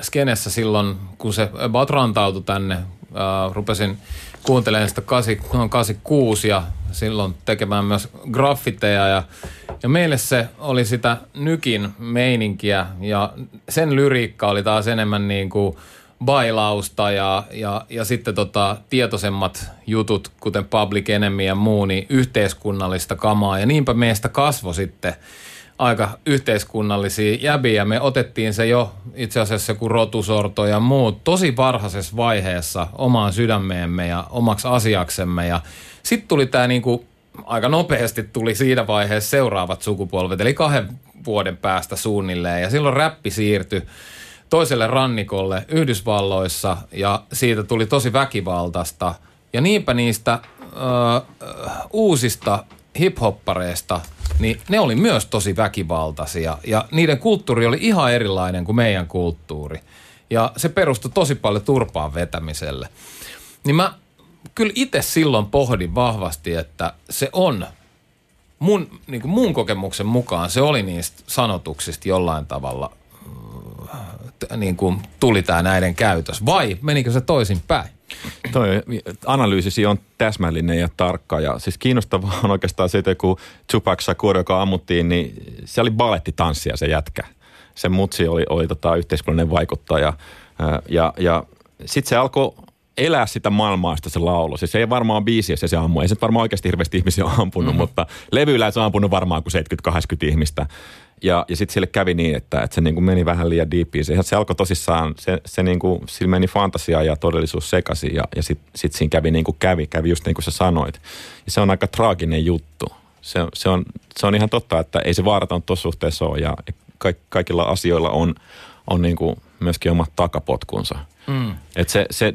skenessä silloin, kun se about rantautui tänne. Äh, rupesin kuuntelemaan sitä 86 ja silloin tekemään myös graffiteja ja, ja meille se oli sitä nykin meininkiä ja sen lyriikka oli taas enemmän niin kuin bailausta ja, ja, ja sitten tota, tietoisemmat jutut, kuten Public Enemy ja muu, niin yhteiskunnallista kamaa. Ja niinpä meistä kasvo sitten aika yhteiskunnallisia jäbiä. Me otettiin se jo itse asiassa kuin rotusorto ja muut tosi varhaisessa vaiheessa omaan sydämeemme ja omaksi asiaksemme. Ja sitten tuli tämä niinku, aika nopeasti tuli siinä vaiheessa seuraavat sukupolvet, eli kahden vuoden päästä suunnilleen. Ja silloin räppi siirtyi toiselle rannikolle Yhdysvalloissa ja siitä tuli tosi väkivaltaista. Ja niinpä niistä ö, uusista hiphoppareista, niin ne oli myös tosi väkivaltaisia ja niiden kulttuuri oli ihan erilainen kuin meidän kulttuuri. Ja se perustui tosi paljon turpaan vetämiselle. Niin mä kyllä itse silloin pohdin vahvasti, että se on mun, niin kuin mun kokemuksen mukaan se oli niistä sanotuksista jollain tavalla niin kuin tuli tämä näiden käytös vai menikö se toisin päin? Toi analyysisi on täsmällinen ja tarkka ja siis kiinnostavaa on oikeastaan se, että kun Tupac Shakur, joka ammuttiin, niin se oli balettitanssia se jätkä. Se mutsi oli, oli tota yhteiskunnallinen vaikuttaja ja, ja sitten se alkoi elää sitä maailmaa, se laulo. Siis se ei varmaan biisi, jos se ammui. Ei se varmaan oikeasti hirveästi ihmisiä ampunut, mm-hmm. mutta levyillä se on ampunut varmaan kuin 70-80 ihmistä. Ja, ja sitten sille kävi niin, että, että se niin kuin meni vähän liian diippiin. Se, se alkoi tosissaan, se, se niin kuin, sillä meni fantasia ja todellisuus sekaisin ja, ja sitten sit siinä kävi niin kuin kävi, kävi just niin kuin sä sanoit. Ja se on aika traaginen juttu. Se, se, on, se on ihan totta, että ei se vaaraton tuossa suhteessa ole ja kaik, kaikilla asioilla on, on niin kuin myöskin omat takapotkunsa. Mm. Et se, se,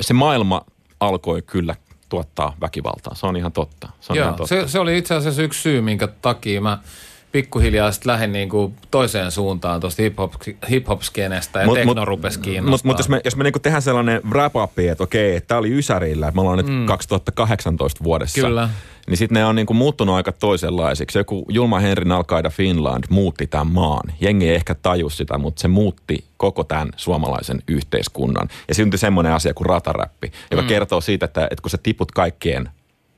se maailma alkoi kyllä tuottaa väkivaltaa. Se on ihan totta. Se, on Joo, ihan totta. Se, se oli itse asiassa yksi syy, minkä takia mä – pikkuhiljaa sitten lähdin niinku toiseen suuntaan tuosta hip-hop, hip-hop-skenestä ja mut, tekno rupesi kiinnostaa. Mutta mut jos me, jos me niinku tehdään sellainen wrap-up, että okei, tämä oli Ysärillä, että me ollaan nyt mm. 2018 vuodessa. Kyllä. Niin sitten ne on niinku muuttunut aika toisenlaisiksi. Joku Julma Henrin Alkaida Finland muutti tämän maan. Jengi ei ehkä taju sitä, mutta se muutti koko tämän suomalaisen yhteiskunnan. Ja syntyi semmoinen asia kuin rataräppi, joka mm. kertoo siitä, että, että kun sä tiput kaikkien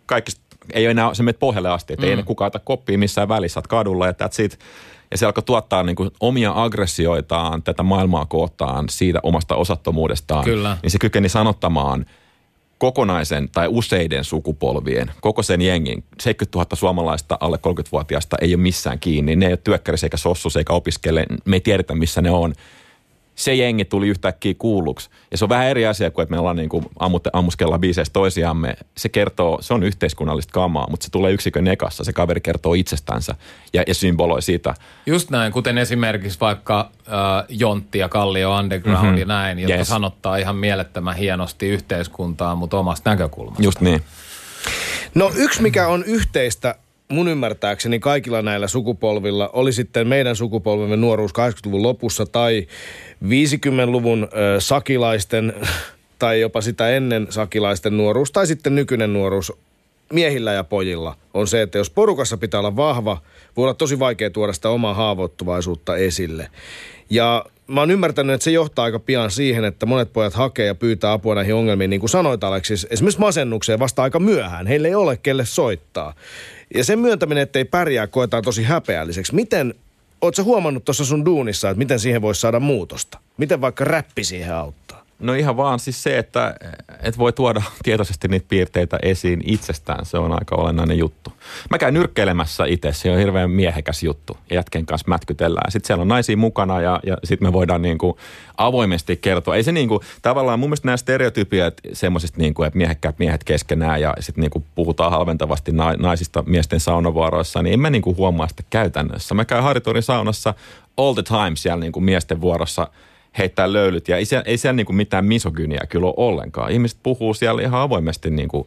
kaikista ei enää, se menet pohjalle asti, että mm. ei enää kukaan ota koppia missään välissä, oot kadulla ja it. Ja se alkoi tuottaa niin kuin omia aggressioitaan tätä maailmaa kohtaan siitä omasta osattomuudestaan. Kyllä. Niin se kykeni sanottamaan kokonaisen tai useiden sukupolvien, koko sen jengin, 70 000 suomalaista alle 30-vuotiaasta ei ole missään kiinni. Ne ei ole työkkärissä eikä sossus eikä opiskele. Me ei tiedetä, missä ne on se jengi tuli yhtäkkiä kuulluksi. Ja se on vähän eri asia kuin, että me ollaan niin kuin ammutte, ammuskellaan biiseissä toisiamme. Se kertoo, se on yhteiskunnallista kamaa, mutta se tulee yksikön ekassa. Se kaveri kertoo itsestänsä ja, ja symboloi sitä. Just näin, kuten esimerkiksi vaikka äh, Jontti ja Kallio Underground mm-hmm. ja näin, jotka yes. sanottaa ihan mielettömän hienosti yhteiskuntaa, mutta omasta näkökulmasta. Just niin. No yksi, mikä on yhteistä mun ymmärtääkseni kaikilla näillä sukupolvilla, oli sitten meidän sukupolvemme nuoruus 80-luvun lopussa tai 50-luvun äh, sakilaisten tai jopa sitä ennen sakilaisten nuoruus tai sitten nykyinen nuoruus miehillä ja pojilla on se, että jos porukassa pitää olla vahva, voi olla tosi vaikea tuoda sitä omaa haavoittuvaisuutta esille. Ja mä oon ymmärtänyt, että se johtaa aika pian siihen, että monet pojat hakee ja pyytää apua näihin ongelmiin, niin kuin sanoit Aleksis, esimerkiksi masennukseen vasta aika myöhään. Heille ei ole kelle soittaa. Ja sen myöntäminen, että ei pärjää, koetaan tosi häpeälliseksi. Miten, ootko huomannut tuossa sun duunissa, että miten siihen voisi saada muutosta? Miten vaikka räppi siihen auttaa? No ihan vaan siis se, että et voi tuoda tietoisesti niitä piirteitä esiin itsestään. Se on aika olennainen juttu. Mä käyn nyrkkeilemässä itse, se on hirveän miehekäs juttu. Jätken kanssa mätkytellään. Sitten siellä on naisia mukana ja, ja sitten me voidaan niin kuin avoimesti kertoa. Ei se niin kuin, tavallaan mun mielestä nämä stereotypiat semmoisista, niin kuin, että miehekkäät miehet keskenään ja sitten niin kuin puhutaan halventavasti naisista miesten saunavuoroissa, niin en mä niin kuin huomaa sitä käytännössä. Mä käyn Haritorin saunassa all the time siellä niin kuin miesten vuorossa – heittää löylyt. Ja ei siellä, ei siellä niin kuin mitään misogyniä kyllä ole ollenkaan. Ihmiset puhuu siellä ihan avoimesti niin kuin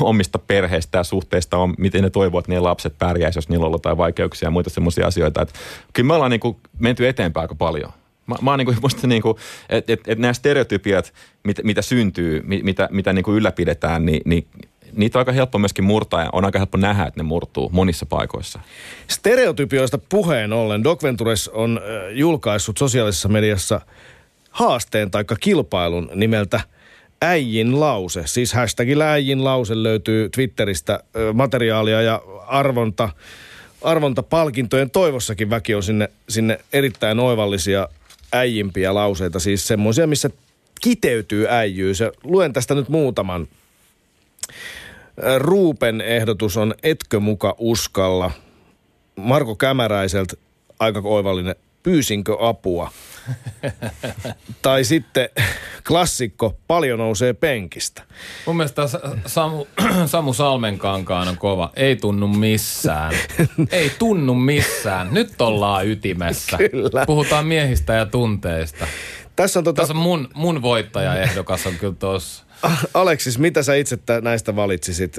omista perheistä ja suhteista, on, miten ne toivoo, että ne lapset pärjäisivät, jos niillä on jotain vaikeuksia ja muita semmoisia asioita. Että kyllä me ollaan niin kuin menty eteenpäin aika paljon. Mä, mä oon niin kuin, niin kuin, että et, et nämä stereotypiat, mit, mitä syntyy, mitä, mitä niin kuin ylläpidetään, niin, niin niitä on aika helppo myöskin murtaa ja on aika helppo nähdä, että ne murtuu monissa paikoissa. Stereotypioista puheen ollen Doc Ventures on julkaissut sosiaalisessa mediassa haasteen tai kilpailun nimeltä Äijin lause. Siis hashtagillä Äijin lause löytyy Twitteristä materiaalia ja arvonta, arvontapalkintojen toivossakin väki on sinne, sinne erittäin oivallisia äijimpiä lauseita. Siis semmoisia, missä kiteytyy äijyys. Ja luen tästä nyt muutaman Ruupen ehdotus on Etkö muka uskalla. Marko Kämäräiseltä aika oivallinen. Pyysinkö apua? tai sitten klassikko, paljon nousee penkistä. Mun mielestä Samu, Samu Salmenkankaan on kova. Ei tunnu missään. Ei tunnu missään. Nyt ollaan ytimessä. Kyllä. Puhutaan miehistä ja tunteista. Tässä on, tota... Tässä on mun, mun voittajaehdokas on kyllä tuossa. Aleksis, mitä sä itse näistä valitsisit?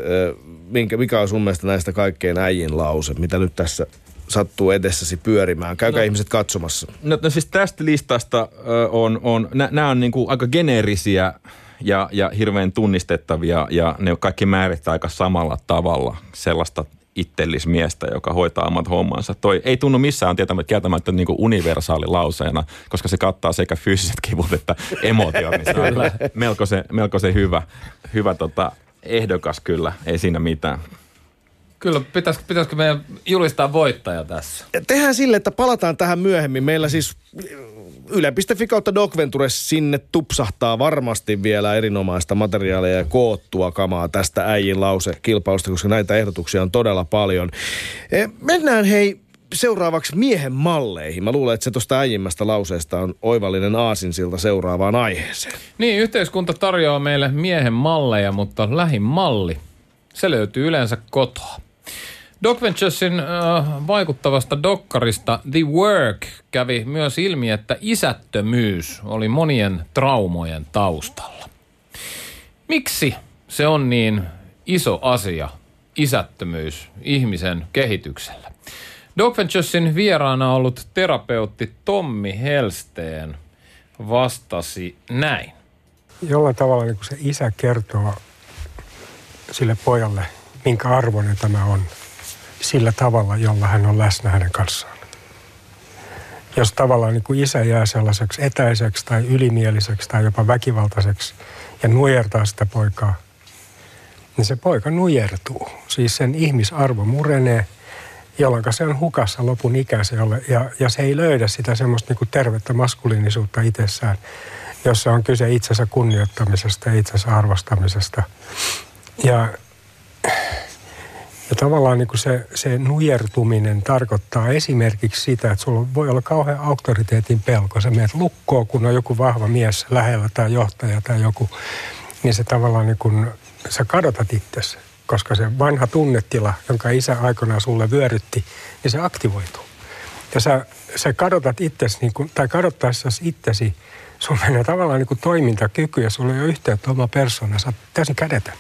Minkä, mikä on sun mielestä näistä kaikkein äijin lause, mitä nyt tässä sattuu edessäsi pyörimään? Käykää no, ihmiset katsomassa. No, no siis tästä listasta on, on nämä on niinku aika geneerisiä ja, ja hirveän tunnistettavia ja ne kaikki määrittää aika samalla tavalla sellaista itsellismiestä, joka hoitaa omat hommansa. Toi ei tunnu missään tietämättä kieltämättä niin universaali lauseena, koska se kattaa sekä fyysiset kivut että emotiot, niin se on melko se, melko se hyvä, hyvä tota, ehdokas kyllä, ei siinä mitään. Kyllä, pitäisikö, pitäisikö meidän julistaa voittaja tässä? Ja tehdään sille, että palataan tähän myöhemmin. Meillä siis Yle.fi kautta Docventures sinne tupsahtaa varmasti vielä erinomaista materiaalia ja koottua kamaa tästä äijin lause kilpailusta, koska näitä ehdotuksia on todella paljon. E, mennään hei seuraavaksi miehen malleihin. Mä luulen, että se tuosta äijimmästä lauseesta on oivallinen aasinsilta seuraavaan aiheeseen. Niin, yhteiskunta tarjoaa meille miehen malleja, mutta lähin malli, se löytyy yleensä kotoa. Doc Venturesin äh, vaikuttavasta dokkarista The Work kävi myös ilmi, että isättömyys oli monien traumojen taustalla. Miksi se on niin iso asia, isättömyys ihmisen kehityksellä? Doc Venturesin vieraana ollut terapeutti Tommi Helsteen vastasi näin. Jollain tavalla niin se isä kertoo sille pojalle, minkä arvoinen tämä on – sillä tavalla, jolla hän on läsnä hänen kanssaan. Jos tavallaan niin kuin isä jää sellaiseksi etäiseksi tai ylimieliseksi tai jopa väkivaltaiseksi ja nujertaa sitä poikaa, niin se poika nujertuu. Siis sen ihmisarvo murenee, jolloin se on hukassa lopun ikäiselle ja, ja se ei löydä sitä semmoista niin kuin tervettä maskuliinisuutta itsessään, jossa on kyse itsensä kunnioittamisesta ja itsensä arvostamisesta. Ja ja tavallaan niin kuin se, se nujertuminen tarkoittaa esimerkiksi sitä, että sulla voi olla kauhean auktoriteetin pelko. Sä menet lukkoon, kun on joku vahva mies lähellä tai johtaja tai joku, niin se tavallaan niin kuin, sä kadotat itsesi, koska se vanha tunnetila, jonka isä aikoinaan sulle vyörytti, niin se aktivoituu. Ja sä, sä kadotat itsesi, niin kuin, tai kadottaessasi itsesi, sun menee tavallaan niin kuin toimintakyky ja sulla ei ole yhteyttä oma persoona, sä oot täysin kädetön.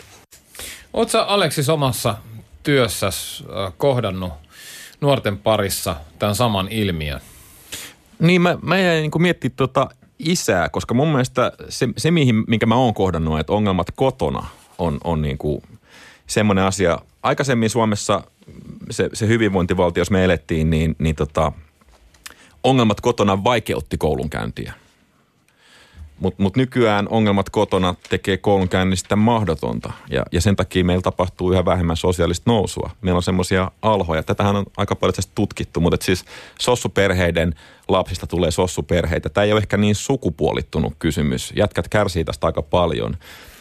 Oletko Aleksis omassa työssä äh, kohdannut nuorten parissa tämän saman ilmiön? Niin, mä, mä jäin niin miettimään tuota isää, koska mun mielestä se, se mihin, minkä mä oon kohdannut, että ongelmat kotona on, on niin kuin semmoinen asia. Aikaisemmin Suomessa se, se hyvinvointivaltio, jos me elettiin, niin, niin tota, ongelmat kotona vaikeutti koulunkäyntiä. Mutta mut nykyään ongelmat kotona tekee koulunkäynnistä mahdotonta ja, ja sen takia meillä tapahtuu yhä vähemmän sosiaalista nousua. Meillä on semmoisia alhoja. Tätähän on aika paljon tutkittu, mutta siis sossuperheiden lapsista tulee sossuperheitä. Tämä ei ole ehkä niin sukupuolittunut kysymys. Jätkät kärsii tästä aika paljon.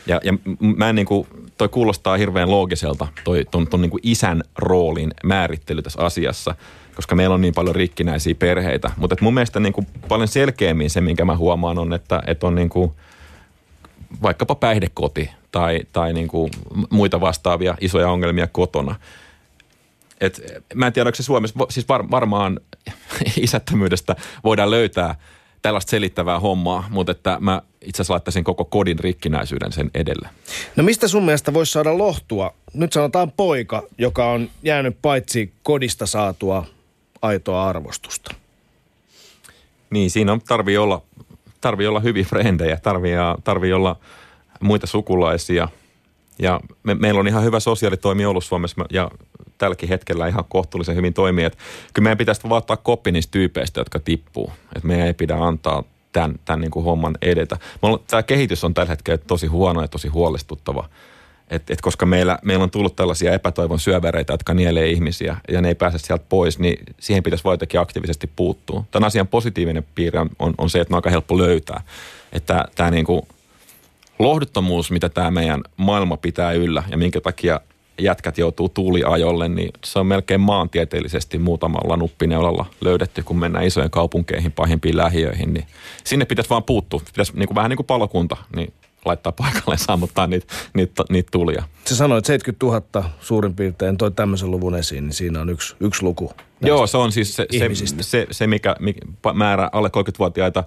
Ja, ja mä en niin kuin, toi kuulostaa hirveän loogiselta, toi ton, ton niin kuin isän roolin määrittely tässä asiassa – koska meillä on niin paljon rikkinäisiä perheitä. Mutta mun mielestä niin kuin paljon selkeämmin se, minkä mä huomaan, on, että, että on niin kuin vaikkapa päihdekoti tai, tai niin kuin muita vastaavia isoja ongelmia kotona. Et, mä en tiedä, onko se Suomessa, siis var, varmaan isättömyydestä voidaan löytää tällaista selittävää hommaa, mutta että mä itse asiassa laittaisin koko kodin rikkinäisyyden sen edelle. No mistä sun mielestä voisi saada lohtua? Nyt sanotaan poika, joka on jäänyt paitsi kodista saatua aitoa arvostusta? Niin, siinä on, tarvii olla, tarvii olla hyviä frendejä, tarvii, tarvii olla muita sukulaisia. Ja me, meillä on ihan hyvä sosiaalitoimi ollut Suomessa ja tälläkin hetkellä ihan kohtuullisen hyvin toimii. Että kyllä meidän pitäisi vaan ottaa koppi niistä tyypeistä, jotka tippuu. Että meidän ei pidä antaa tämän, tämän niin kuin homman edetä. Tämä kehitys on tällä hetkellä tosi huono ja tosi huolestuttava. Et, et koska meillä, meillä on tullut tällaisia epätoivon syövereitä, jotka nielee ihmisiä ja ne ei pääse sieltä pois, niin siihen pitäisi jotenkin aktiivisesti puuttua. Tämän asian positiivinen piirre on, on se, että ne on aika helppo löytää. Että tämä niin kuin lohduttomuus, mitä tämä meidän maailma pitää yllä ja minkä takia jätkät joutuu tuuliajolle, niin se on melkein maantieteellisesti muutamalla nuppineulalla löydetty, kun mennään isojen kaupunkeihin, pahimpiin lähiöihin, niin sinne pitäisi vaan puuttua. Pitäisi niin kuin, vähän niin kuin palokunta, niin laittaa paikalle ja sammuttaa niitä, niitä, niitä tulia. Se sanoi, että 70 000 suurin piirtein toi tämmöisen luvun esiin, niin siinä on yksi, yksi luku. Joo, se on siis se, se, se, se mikä, mikä määrä alle 30-vuotiaita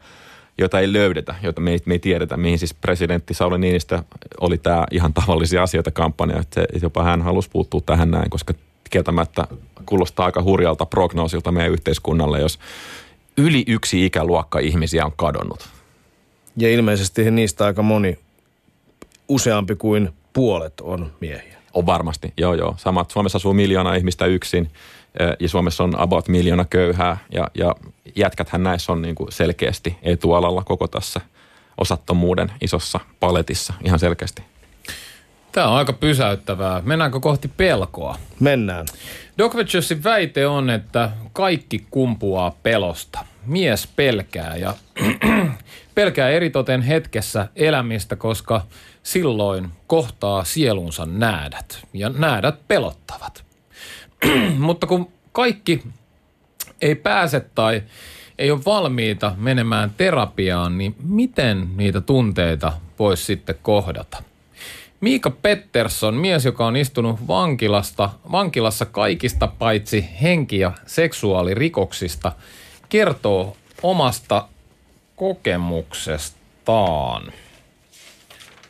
jota ei löydetä, jota me ei, me ei tiedetä, mihin siis presidentti Sauli Niinistö oli tämä ihan tavallisia asioita kampanja, että jopa hän halusi puuttua tähän näin, koska kieltämättä kuulostaa aika hurjalta prognoosilta meidän yhteiskunnalle, jos yli yksi ikäluokka ihmisiä on kadonnut. Ja ilmeisesti niistä aika moni, useampi kuin puolet on miehiä. On varmasti, joo joo. Samat, Suomessa asuu miljoona ihmistä yksin ja Suomessa on about miljoona köyhää ja, ja jätkäthän näissä on niin kuin selkeästi etualalla koko tässä osattomuuden isossa paletissa ihan selkeästi. Tämä on aika pysäyttävää. Mennäänkö kohti pelkoa? Mennään. Doc väite on, että kaikki kumpuaa pelosta. Mies pelkää ja pelkää eritoten hetkessä elämistä, koska silloin kohtaa sielunsa näädät. Ja näädät pelottavat. Mutta kun kaikki ei pääse tai ei ole valmiita menemään terapiaan, niin miten niitä tunteita voisi sitten kohdata? Miika Pettersson, mies, joka on istunut vankilasta, vankilassa kaikista paitsi henki- ja seksuaalirikoksista, kertoo omasta kokemuksestaan.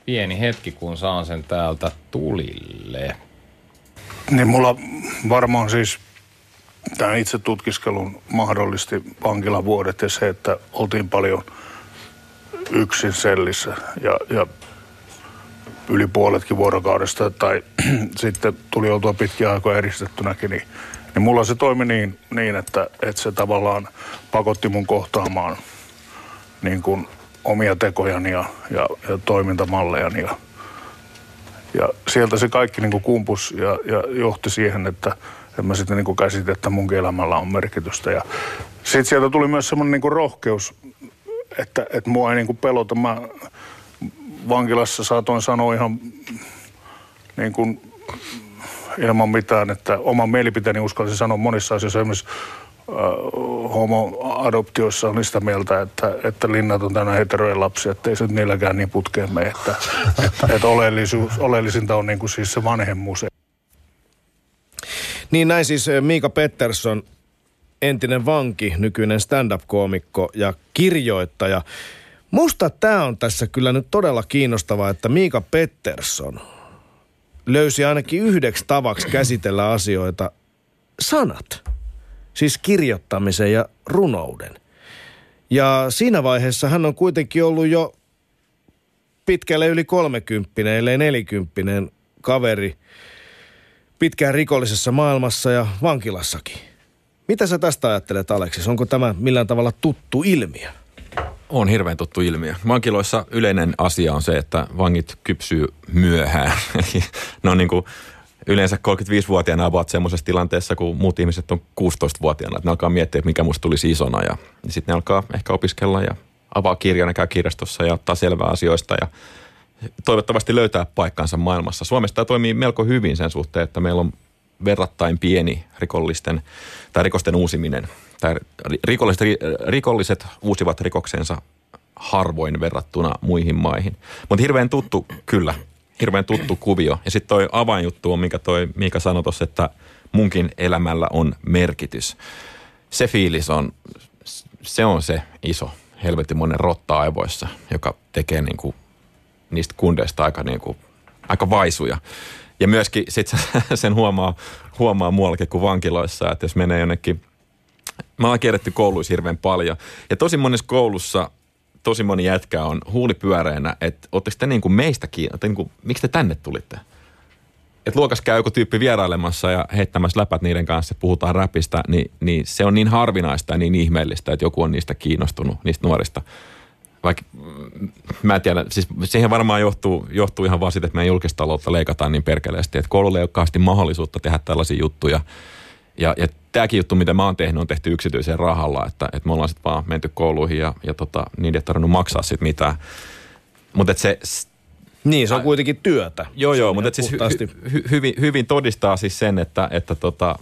Pieni hetki, kun saan sen täältä tulille. Niin mulla varmaan siis tämän itse tutkiskelun mahdollisti vankilavuodet ja se, että oltiin paljon yksin sellissä ja, ja yli puoletkin vuorokaudesta tai sitten tuli oltua pitkiä aikoja eristettynäkin, niin, niin mulla se toimi niin, niin että, että se tavallaan pakotti mun kohtaamaan niin kuin omia tekojani ja, ja, ja toimintamallejani ja, ja sieltä se kaikki niin kuin kumpus ja, ja johti siihen, että en mä sitten niin käsitin, että munkin elämällä on merkitystä. Ja sitten sieltä tuli myös semmoinen niin rohkeus, että, että mua ei niin kuin pelota. Mä vankilassa saatoin sanoa ihan niin kuin ilman mitään, että oman mielipiteeni uskallisin sanoa monissa asioissa. Esimerkiksi äh, homoadoptioissa on sitä mieltä, että, että linnat on tänä heterojen lapsia, että ei se niilläkään niin putkeen mene. Että, että, että oleellisinta on niin kuin siis se vanhemmuus. Niin näin siis eh, Miika Pettersson, entinen vanki, nykyinen stand-up-koomikko ja kirjoittaja. Musta tämä on tässä kyllä nyt todella kiinnostavaa, että Miika Pettersson löysi ainakin yhdeksi tavaksi käsitellä asioita sanat. Siis kirjoittamisen ja runouden. Ja siinä vaiheessa hän on kuitenkin ollut jo pitkälle yli kolmekymppinen, ellei nelikymppinen kaveri – pitkään rikollisessa maailmassa ja vankilassakin. Mitä sä tästä ajattelet, Aleksis? Onko tämä millään tavalla tuttu ilmiö? On hirveän tuttu ilmiö. Vankiloissa yleinen asia on se, että vangit kypsyy myöhään. Eli ne on niin kuin yleensä 35-vuotiaana ovat semmoisessa tilanteessa, kun muut ihmiset on 16-vuotiaana. Että ne alkaa miettiä, että mikä musta tulisi isona ja sitten ne alkaa ehkä opiskella ja avaa kirjan, käy kirjastossa ja ottaa selvää asioista ja toivottavasti löytää paikkansa maailmassa. Suomessa tämä toimii melko hyvin sen suhteen, että meillä on verrattain pieni rikollisten tai rikosten uusiminen. Tai rikolliset, rikolliset uusivat rikoksensa harvoin verrattuna muihin maihin. Mutta hirveän tuttu, kyllä, hirveän tuttu kuvio. Ja sitten toi avainjuttu on, mikä toi Miika sanoi tuossa, että munkin elämällä on merkitys. Se fiilis on, se on se iso helvetimoinen rotta aivoissa, joka tekee niin kuin niistä kundeista aika, niin kuin, aika vaisuja. Ja myöskin sit sen huomaa, huomaa muuallakin kuin vankiloissa, että jos menee jonnekin Mä oon kierretty kouluissa hirveän paljon. Ja tosi monessa koulussa tosi moni jätkä on huulipyöreänä, että ootteko te niin kuin meistä kiinni, niin kuin, miksi te tänne tulitte? Että luokas käy joku tyyppi vierailemassa ja heittämässä läpät niiden kanssa, puhutaan räpistä, niin, niin se on niin harvinaista ja niin ihmeellistä, että joku on niistä kiinnostunut, niistä nuorista. Vaikka mm, mä en tiedä, siis siihen varmaan johtuu, johtuu ihan vaan siitä, että meidän julkistaloutta leikataan niin perkeleesti, että koululle ei ole mahdollisuutta tehdä tällaisia juttuja. Ja, ja tämäkin juttu, mitä mä oon tehnyt, on tehty yksityisen rahalla, että, että me ollaan sitten vaan menty kouluihin ja, ja tota, niin ei tarvinnut maksaa sitten mitään. Mutta se... Niin, se on kuitenkin työtä. Joo, joo, mutta siis hy, hy, hyvin, hyvin todistaa siis sen, että, että tota,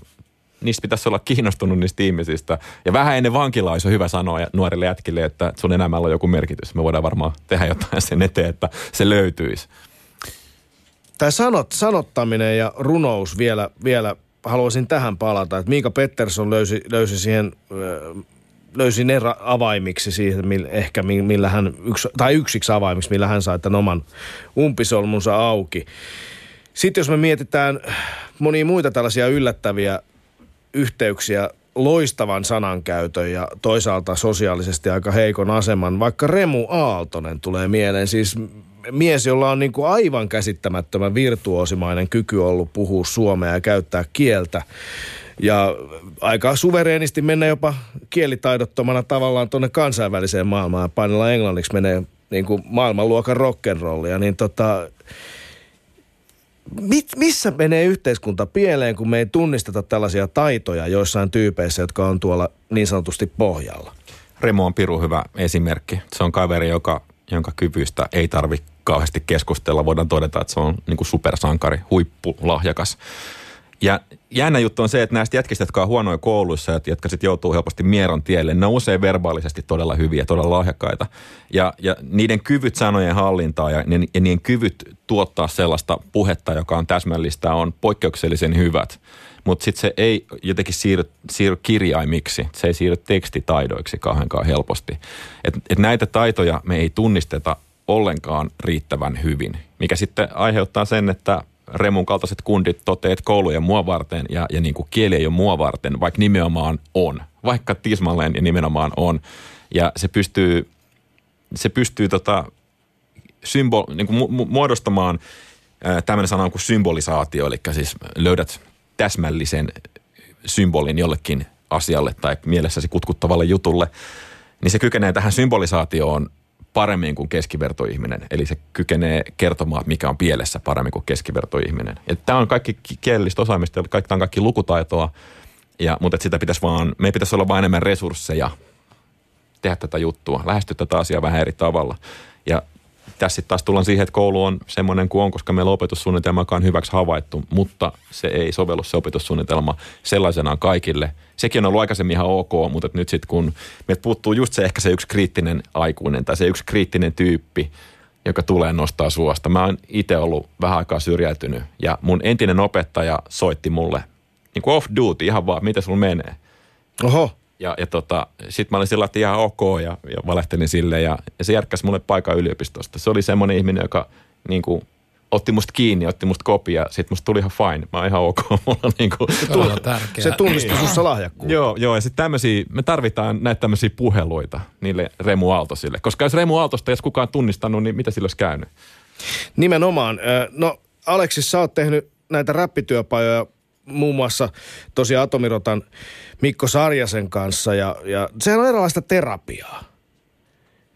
niistä pitäisi olla kiinnostunut niistä ihmisistä. Ja vähän ennen vankilaa olisi hyvä sanoa nuorille jätkille, että sun elämällä on joku merkitys. Me voidaan varmaan tehdä jotain sen eteen, että se löytyisi. Tämä sanot, sanottaminen ja runous vielä, vielä haluaisin tähän palata, että Miika Pettersson löysi, löysi siihen löysi ne avaimiksi siihen, millä, ehkä millä hän, yksi, tai yksiksi avaimiksi, millä hän sai tämän oman umpisolmunsa auki. Sitten jos me mietitään monia muita tällaisia yllättäviä yhteyksiä loistavan sanankäytön ja toisaalta sosiaalisesti aika heikon aseman, vaikka Remu Aaltonen tulee mieleen. Siis mies, jolla on niin kuin aivan käsittämättömän virtuosimainen kyky ollut puhua suomea ja käyttää kieltä. Ja aika suvereenisti mennä jopa kielitaidottomana tavallaan tuonne kansainväliseen maailmaan painella englanniksi menee niin kuin maailmanluokan rock'n'rollia. Niin tota, mit, missä menee yhteiskunta pieleen, kun me ei tunnisteta tällaisia taitoja joissain tyypeissä, jotka on tuolla niin sanotusti pohjalla? Remo on piru hyvä esimerkki. Se on kaveri, joka, jonka kyvystä ei tarvitse kauheasti keskustella. Voidaan todeta, että se on niin kuin supersankari, huippulahjakas. Ja jännä juttu on se, että näistä jätkistä, jotka on huonoja kouluissa, jotka sitten joutuu helposti mieron tielle, ne on usein verbaalisesti todella hyviä, todella lahjakkaita. Ja, ja niiden kyvyt sanojen hallintaa ja, ja niiden kyvyt tuottaa sellaista puhetta, joka on täsmällistä, on poikkeuksellisen hyvät. Mutta sitten se ei jotenkin siirry, siirry kirjaimiksi, se ei siirry tekstitaidoiksi kauheankaan helposti. Et, et näitä taitoja me ei tunnisteta ollenkaan riittävän hyvin, mikä sitten aiheuttaa sen, että Remun kaltaiset kundit toteavat, että koulu ei ole mua varten ja, ja niin kuin kieli ei ole mua varten, vaikka nimenomaan on. Vaikka tismalleen ja nimenomaan on. Ja se pystyy, se pystyy tota, symbol, niin kuin mu- muodostamaan tämmöinen sana kuin symbolisaatio, eli siis löydät täsmällisen symbolin jollekin asialle tai mielessäsi kutkuttavalle jutulle, niin se kykenee tähän symbolisaatioon paremmin kuin keskivertoihminen. Eli se kykenee kertomaan, mikä on pielessä paremmin kuin keskivertoihminen. Tämä on kaikki kielellistä osaamista, kaikki, tämä on kaikki lukutaitoa, ja, mutta sitä pitäisi vaan, me pitäisi olla vain enemmän resursseja tehdä tätä juttua, lähestyä tätä asiaa vähän eri tavalla. Tässä sitten taas tullaan siihen, että koulu on semmoinen kuin on, koska meillä opetussuunnitelma, on hyväksi havaittu, mutta se ei sovellu se opetussuunnitelma sellaisenaan kaikille. Sekin on ollut aikaisemmin ihan ok, mutta nyt sitten kun meiltä puuttuu just se ehkä se yksi kriittinen aikuinen tai se yksi kriittinen tyyppi, joka tulee nostaa suosta. Mä oon itse ollut vähän aikaa syrjäytynyt ja mun entinen opettaja soitti mulle niin kuin off duty ihan vaan, mitä sulla menee. Oho. Ja, ja tota, sitten mä olin sillä että ihan ok ja, ja valehtelin sille ja, ja se järkkäsi mulle paikan yliopistosta. Se oli semmoinen ihminen, joka niin kuin, otti musta kiinni, otti musta kopia, sitten musta tuli ihan fine. Mä oon ihan ok. Mulla niin kuin, tuli, tärkeää. Se tunnisti sussa lahjakkuutta. Joo, joo, ja sitten tämmöisiä, me tarvitaan näitä tämmöisiä puheluita niille Remu Aaltosille. Koska jos Remu Aaltosta ei kukaan tunnistanut, niin mitä sillä olisi käynyt? Nimenomaan. No Aleksis, sä oot tehnyt näitä räppityöpajoja muun muassa tosiaan Atomirotan Mikko Sarjasen kanssa ja, ja sehän on erilaista terapiaa.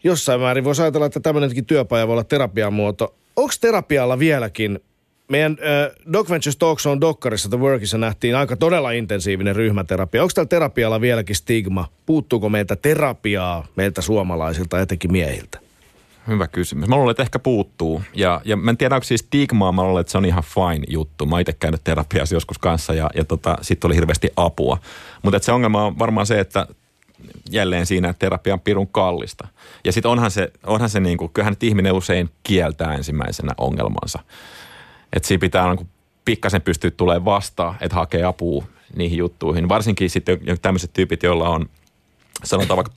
Jossain määrin voisi ajatella, että tämmöinenkin työpaja voi olla terapian muoto. Onko terapialla vieläkin meidän äh, Doc Ventures Talk Show Dokkarissa The Workissa nähtiin aika todella intensiivinen ryhmäterapia. Onko tällä terapialla vieläkin stigma? Puuttuuko meiltä terapiaa meiltä suomalaisilta, etenkin miehiltä? Hyvä kysymys. Mä luulen, että ehkä puuttuu. Ja, ja mä en tiedä, onko siis stigmaa, mä luulen, että se on ihan fine juttu. Mä itse käynyt terapiassa joskus kanssa ja, ja tota, sitten oli hirveästi apua. Mutta se ongelma on varmaan se, että jälleen siinä, että terapia on pirun kallista. Ja sitten onhan se, onhan se niin kuin, kyllähän nyt ihminen usein kieltää ensimmäisenä ongelmansa. Että siinä pitää niin pikkasen pystyä tulemaan vastaan, että hakee apua niihin juttuihin. Varsinkin sitten tämmöiset tyypit, joilla on – sanotaan vaikka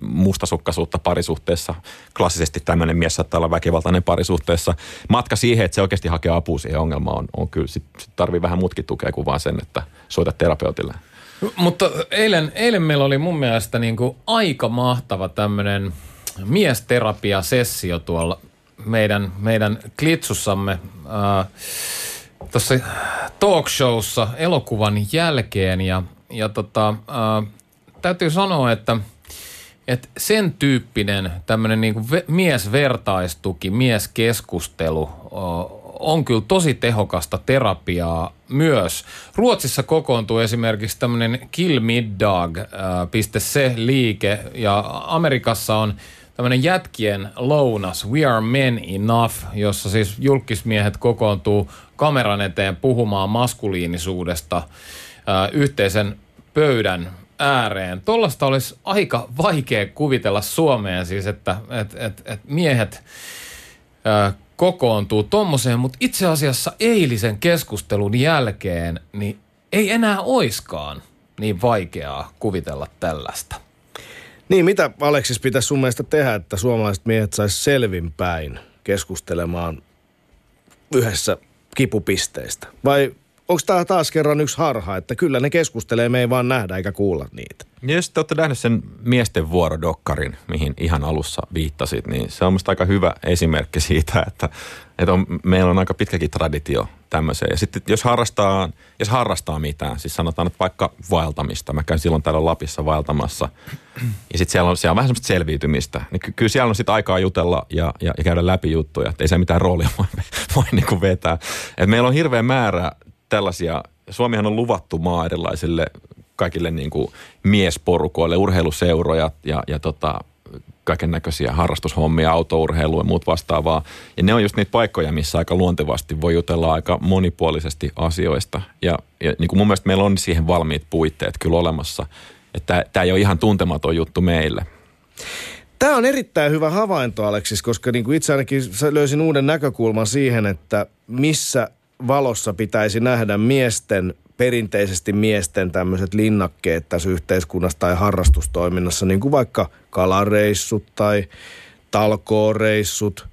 mustasukkaisuutta parisuhteessa, klassisesti tämmöinen mies saattaa olla väkivaltainen parisuhteessa. Matka siihen, että se oikeasti hakee apua siihen ongelmaan on, on kyllä, sit, sit tarvii vähän mutkin tukea kuin vaan sen, että soita terapeutille. Mutta eilen, eilen meillä oli mun mielestä niin kuin aika mahtava tämmöinen miesterapiasessio tuolla meidän, meidän klitsussamme äh, tuossa talkshowssa elokuvan jälkeen. Ja, ja tota, täytyy sanoa, että – että sen tyyppinen tämmöinen niin kuin miesvertaistuki, mieskeskustelu on kyllä tosi tehokasta terapiaa myös. Ruotsissa kokoontuu esimerkiksi tämmöinen killmiddag.se liike ja Amerikassa on tämmöinen jätkien lounas We Are Men Enough, jossa siis julkismiehet kokoontuu kameran eteen puhumaan maskuliinisuudesta yhteisen pöydän ääreen. Tuollaista olisi aika vaikea kuvitella Suomeen siis, että et, et, et miehet ö, kokoontuu tommoseen, mutta itse asiassa eilisen keskustelun jälkeen niin ei enää oiskaan niin vaikeaa kuvitella tällaista. Niin, mitä Aleksis pitäisi sun mielestä tehdä, että suomalaiset miehet sais selvinpäin keskustelemaan yhdessä kipupisteistä? Vai onko tämä taas kerran yksi harha, että kyllä ne keskustelee, me ei vaan nähdä eikä kuulla niitä. Ja jos te olette nähneet sen miesten vuorodokkarin, mihin ihan alussa viittasit, niin se on aika hyvä esimerkki siitä, että, että on, meillä on aika pitkäkin traditio tämmöiseen. Ja sitten jos harrastaa, jos harrastaa mitään, siis sanotaan että vaikka vaeltamista, mä käyn silloin täällä Lapissa vaeltamassa, ja sitten siellä on, siellä on vähän semmoista selviytymistä, niin ky- kyllä siellä on sitten aikaa jutella ja, ja, ja käydä läpi juttuja, että ei se mitään roolia voi, voi niin kuin vetää. Et meillä on hirveä määrä tällaisia, Suomihan on luvattu maa erilaisille kaikille niin kuin miesporukoille, urheiluseuroja ja, ja tota, kaiken näköisiä harrastushommia, autourheilua ja muut vastaavaa. Ja ne on just niitä paikkoja, missä aika luontevasti voi jutella aika monipuolisesti asioista. Ja, ja niin kuin mun mielestä meillä on siihen valmiit puitteet kyllä olemassa. Että tämä ei ole ihan tuntematon juttu meille. Tämä on erittäin hyvä havainto, Aleksis, koska niin kuin itse ainakin löysin uuden näkökulman siihen, että missä valossa pitäisi nähdä miesten, perinteisesti miesten tämmöiset linnakkeet tässä yhteiskunnassa tai harrastustoiminnassa, niin kuin vaikka kalareissut tai talkooreissut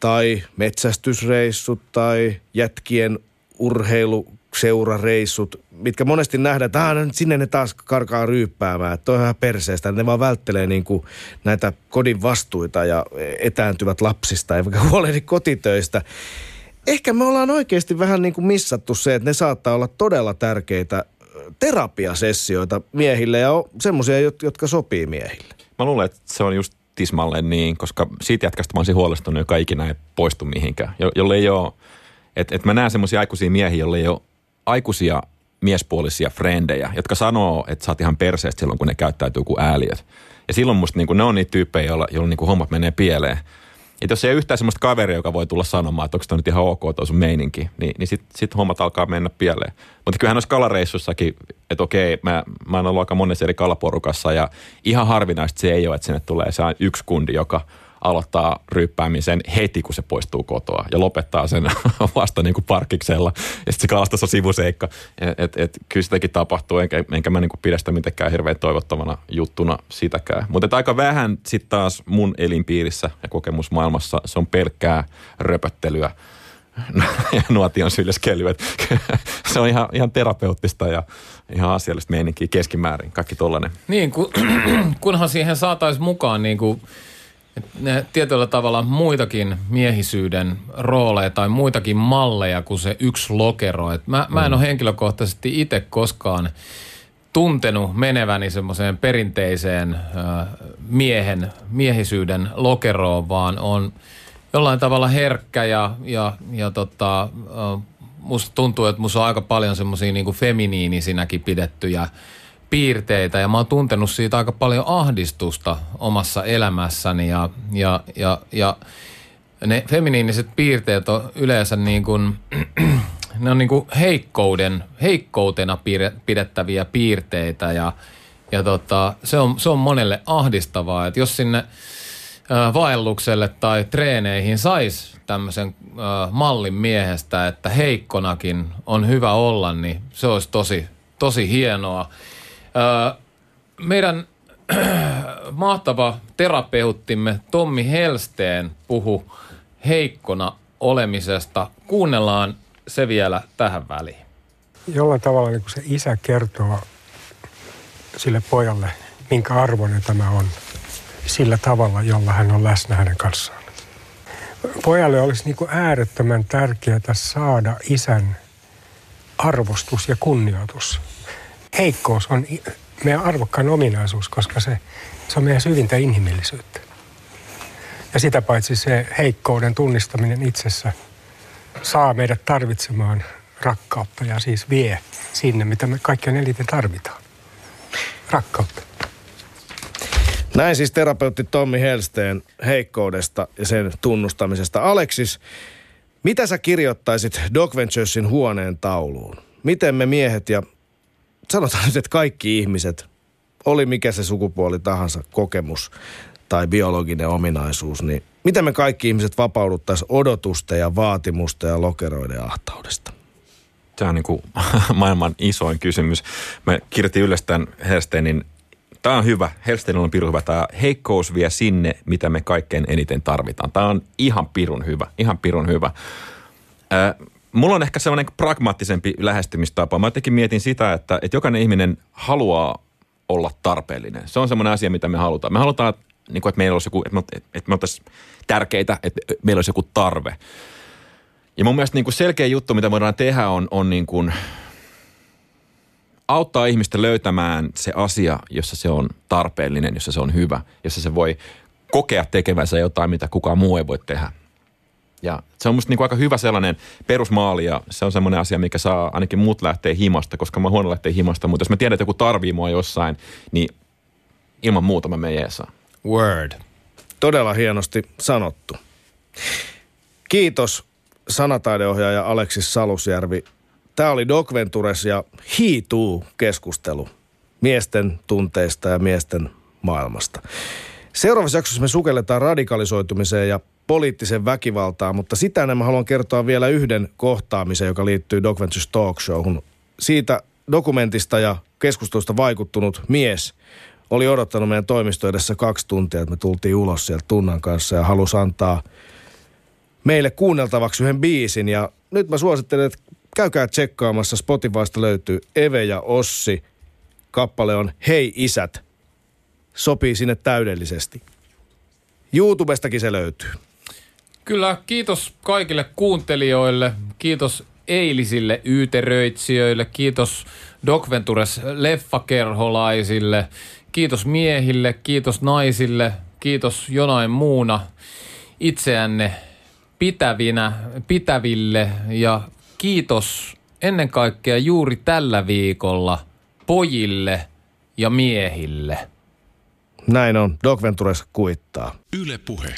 tai metsästysreissut tai jätkien urheilu seurareissut, mitkä monesti nähdään, että ah, sinne ne taas karkaa ryyppäämään, että on ihan perseestä, ne vaan välttelee niin kuin näitä kodin vastuita ja etääntyvät lapsista, eivätkä huolehdi kotitöistä ehkä me ollaan oikeasti vähän niin kuin missattu se, että ne saattaa olla todella tärkeitä terapiasessioita miehille ja semmoisia, jotka sopii miehille. Mä luulen, että se on just tismalleen niin, koska siitä jätkästä mä olisin huolestunut, joka ikinä ei poistu mihinkään. Jo, jolle ei ole, että et mä näen semmoisia aikuisia miehiä, jolle ei ole aikuisia miespuolisia frendejä, jotka sanoo, että sä oot ihan perseestä silloin, kun ne käyttäytyy kuin ääliöt. Ja silloin musta niin ne on niitä tyyppejä, joilla, joilla niin hommat menee pieleen. Että jos ei ole yhtään sellaista kaveria, joka voi tulla sanomaan, että onko tämä nyt ihan ok tuo sun meininki, niin, niin sitten sit hommat alkaa mennä pieleen. Mutta kyllähän noissa kalareissussakin, että okei, mä, mä oon ollut aika monessa eri kalaporukassa ja ihan harvinaista se ei ole, että sinne tulee se yksi kundi, joka – aloittaa ryppäämisen heti, kun se poistuu kotoa ja lopettaa sen vasta niin kuin parkiksella. Ja sitten se kalastus on sivuseikka. Et, et, et, kyllä sitäkin tapahtuu, enkä, enkä mä niin kuin pidä sitä mitenkään hirveän toivottavana juttuna sitäkään. Mutta aika vähän sitten taas mun elinpiirissä ja kokemusmaailmassa se on pelkkää röpöttelyä ja nuotion syljeskelyä. se on ihan, ihan terapeuttista ja ihan asiallista meininkiä keskimäärin, kaikki tollainen. Niin, kun, kunhan siihen saataisiin mukaan niin kuin ne tietyllä tavalla muitakin miehisyyden rooleja tai muitakin malleja kuin se yksi lokero. Et mä, mä en ole mm. henkilökohtaisesti itse koskaan tuntenut meneväni semmoiseen perinteiseen äh, miehen, miehisyyden lokeroon, vaan on jollain tavalla herkkä ja, ja, ja tota, äh, musta tuntuu, että musta on aika paljon semmoisia niin feminiinisinäkin pidettyjä piirteitä ja mä oon tuntenut siitä aika paljon ahdistusta omassa elämässäni ja, ja, ja, ja ne feminiiniset piirteet on yleensä niin kuin, ne on niin kuin heikkouden, heikkoutena pidettäviä piirteitä ja, ja tota, se, on, se on monelle ahdistavaa, että jos sinne vaellukselle tai treeneihin sais tämmöisen mallin miehestä, että heikkonakin on hyvä olla, niin se olisi tosi, tosi hienoa meidän mahtava terapeuttimme Tommi Helsteen puhu heikkona olemisesta. Kuunnellaan se vielä tähän väliin. Jollain tavalla niin se isä kertoo sille pojalle, minkä arvoinen tämä on sillä tavalla, jolla hän on läsnä hänen kanssaan. Pojalle olisi niin kuin äärettömän tärkeää saada isän arvostus ja kunnioitus. Heikkous on meidän arvokkaan ominaisuus, koska se, se on meidän syvintä inhimillisyyttä. Ja sitä paitsi se heikkouden tunnistaminen itsessä saa meidät tarvitsemaan rakkautta ja siis vie sinne, mitä me kaikkein eniten tarvitaan. Rakkautta. Näin siis terapeutti Tommi Helsteen heikkoudesta ja sen tunnustamisesta. Aleksis, mitä sä kirjoittaisit Doc Venturesin huoneen tauluun? Miten me miehet ja sanotaan nyt, että kaikki ihmiset, oli mikä se sukupuoli tahansa, kokemus tai biologinen ominaisuus, niin miten me kaikki ihmiset vapauduttaisiin odotusta ja vaatimusta ja lokeroiden ahtaudesta? Tämä on niin kuin maailman isoin kysymys. Mä kirjoitin ylös tämän Helsteinin Tämä on hyvä. Helstein on pirun hyvä. Tämä heikkous vie sinne, mitä me kaikkein eniten tarvitaan. Tämä on ihan pirun hyvä. Ihan pirun hyvä. Mulla on ehkä sellainen pragmaattisempi lähestymistapa. Mä jotenkin mietin sitä, että, että jokainen ihminen haluaa olla tarpeellinen. Se on semmoinen asia, mitä me halutaan. Me halutaan, niin kuin, että meillä olisi joku, että me, että me oltaisiin tärkeitä, että meillä olisi joku tarve. Ja mun mielestä niin kuin selkeä juttu, mitä voidaan tehdä, on, on niin kuin auttaa ihmistä löytämään se asia, jossa se on tarpeellinen, jossa se on hyvä, jossa se voi kokea tekevänsä jotain, mitä kukaan muu ei voi tehdä. Ja se on musta niin kuin aika hyvä sellainen perusmaali ja se on semmoinen asia, mikä saa ainakin muut lähteä himasta, koska mä huono lähteä himasta, mutta jos mä tiedän, että joku tarvii mua jossain, niin ilman muuta mä menen jeesaa. Word. Todella hienosti sanottu. Kiitos sanataideohjaaja Aleksis Salusjärvi Tämä oli Doc Ventures ja hiituu keskustelu miesten tunteista ja miesten maailmasta. Seuraavassa jaksossa me sukelletaan radikalisoitumiseen ja poliittisen väkivaltaan, mutta sitä enemmän haluan kertoa vielä yhden kohtaamisen, joka liittyy Doc Ventures Talk Showhun. Siitä dokumentista ja keskustelusta vaikuttunut mies oli odottanut meidän toimisto edessä kaksi tuntia, että me tultiin ulos sieltä Tunnan kanssa ja halusi antaa meille kuunneltavaksi yhden biisin. Ja nyt mä suosittelen, että käykää tsekkaamassa. Spotifysta löytyy Eve ja Ossi. Kappale on Hei isät. Sopii sinne täydellisesti. YouTubestakin se löytyy. Kyllä, kiitos kaikille kuuntelijoille. Kiitos eilisilleyyteröitsijöille. Kiitos Doc Ventures leffakerholaisille. Kiitos miehille, kiitos naisille, kiitos jonain muuna itseänne pitävinä, pitäville ja kiitos ennen kaikkea juuri tällä viikolla pojille ja miehille. Näin on. Doc Ventures kuittaa. Yle Puhe.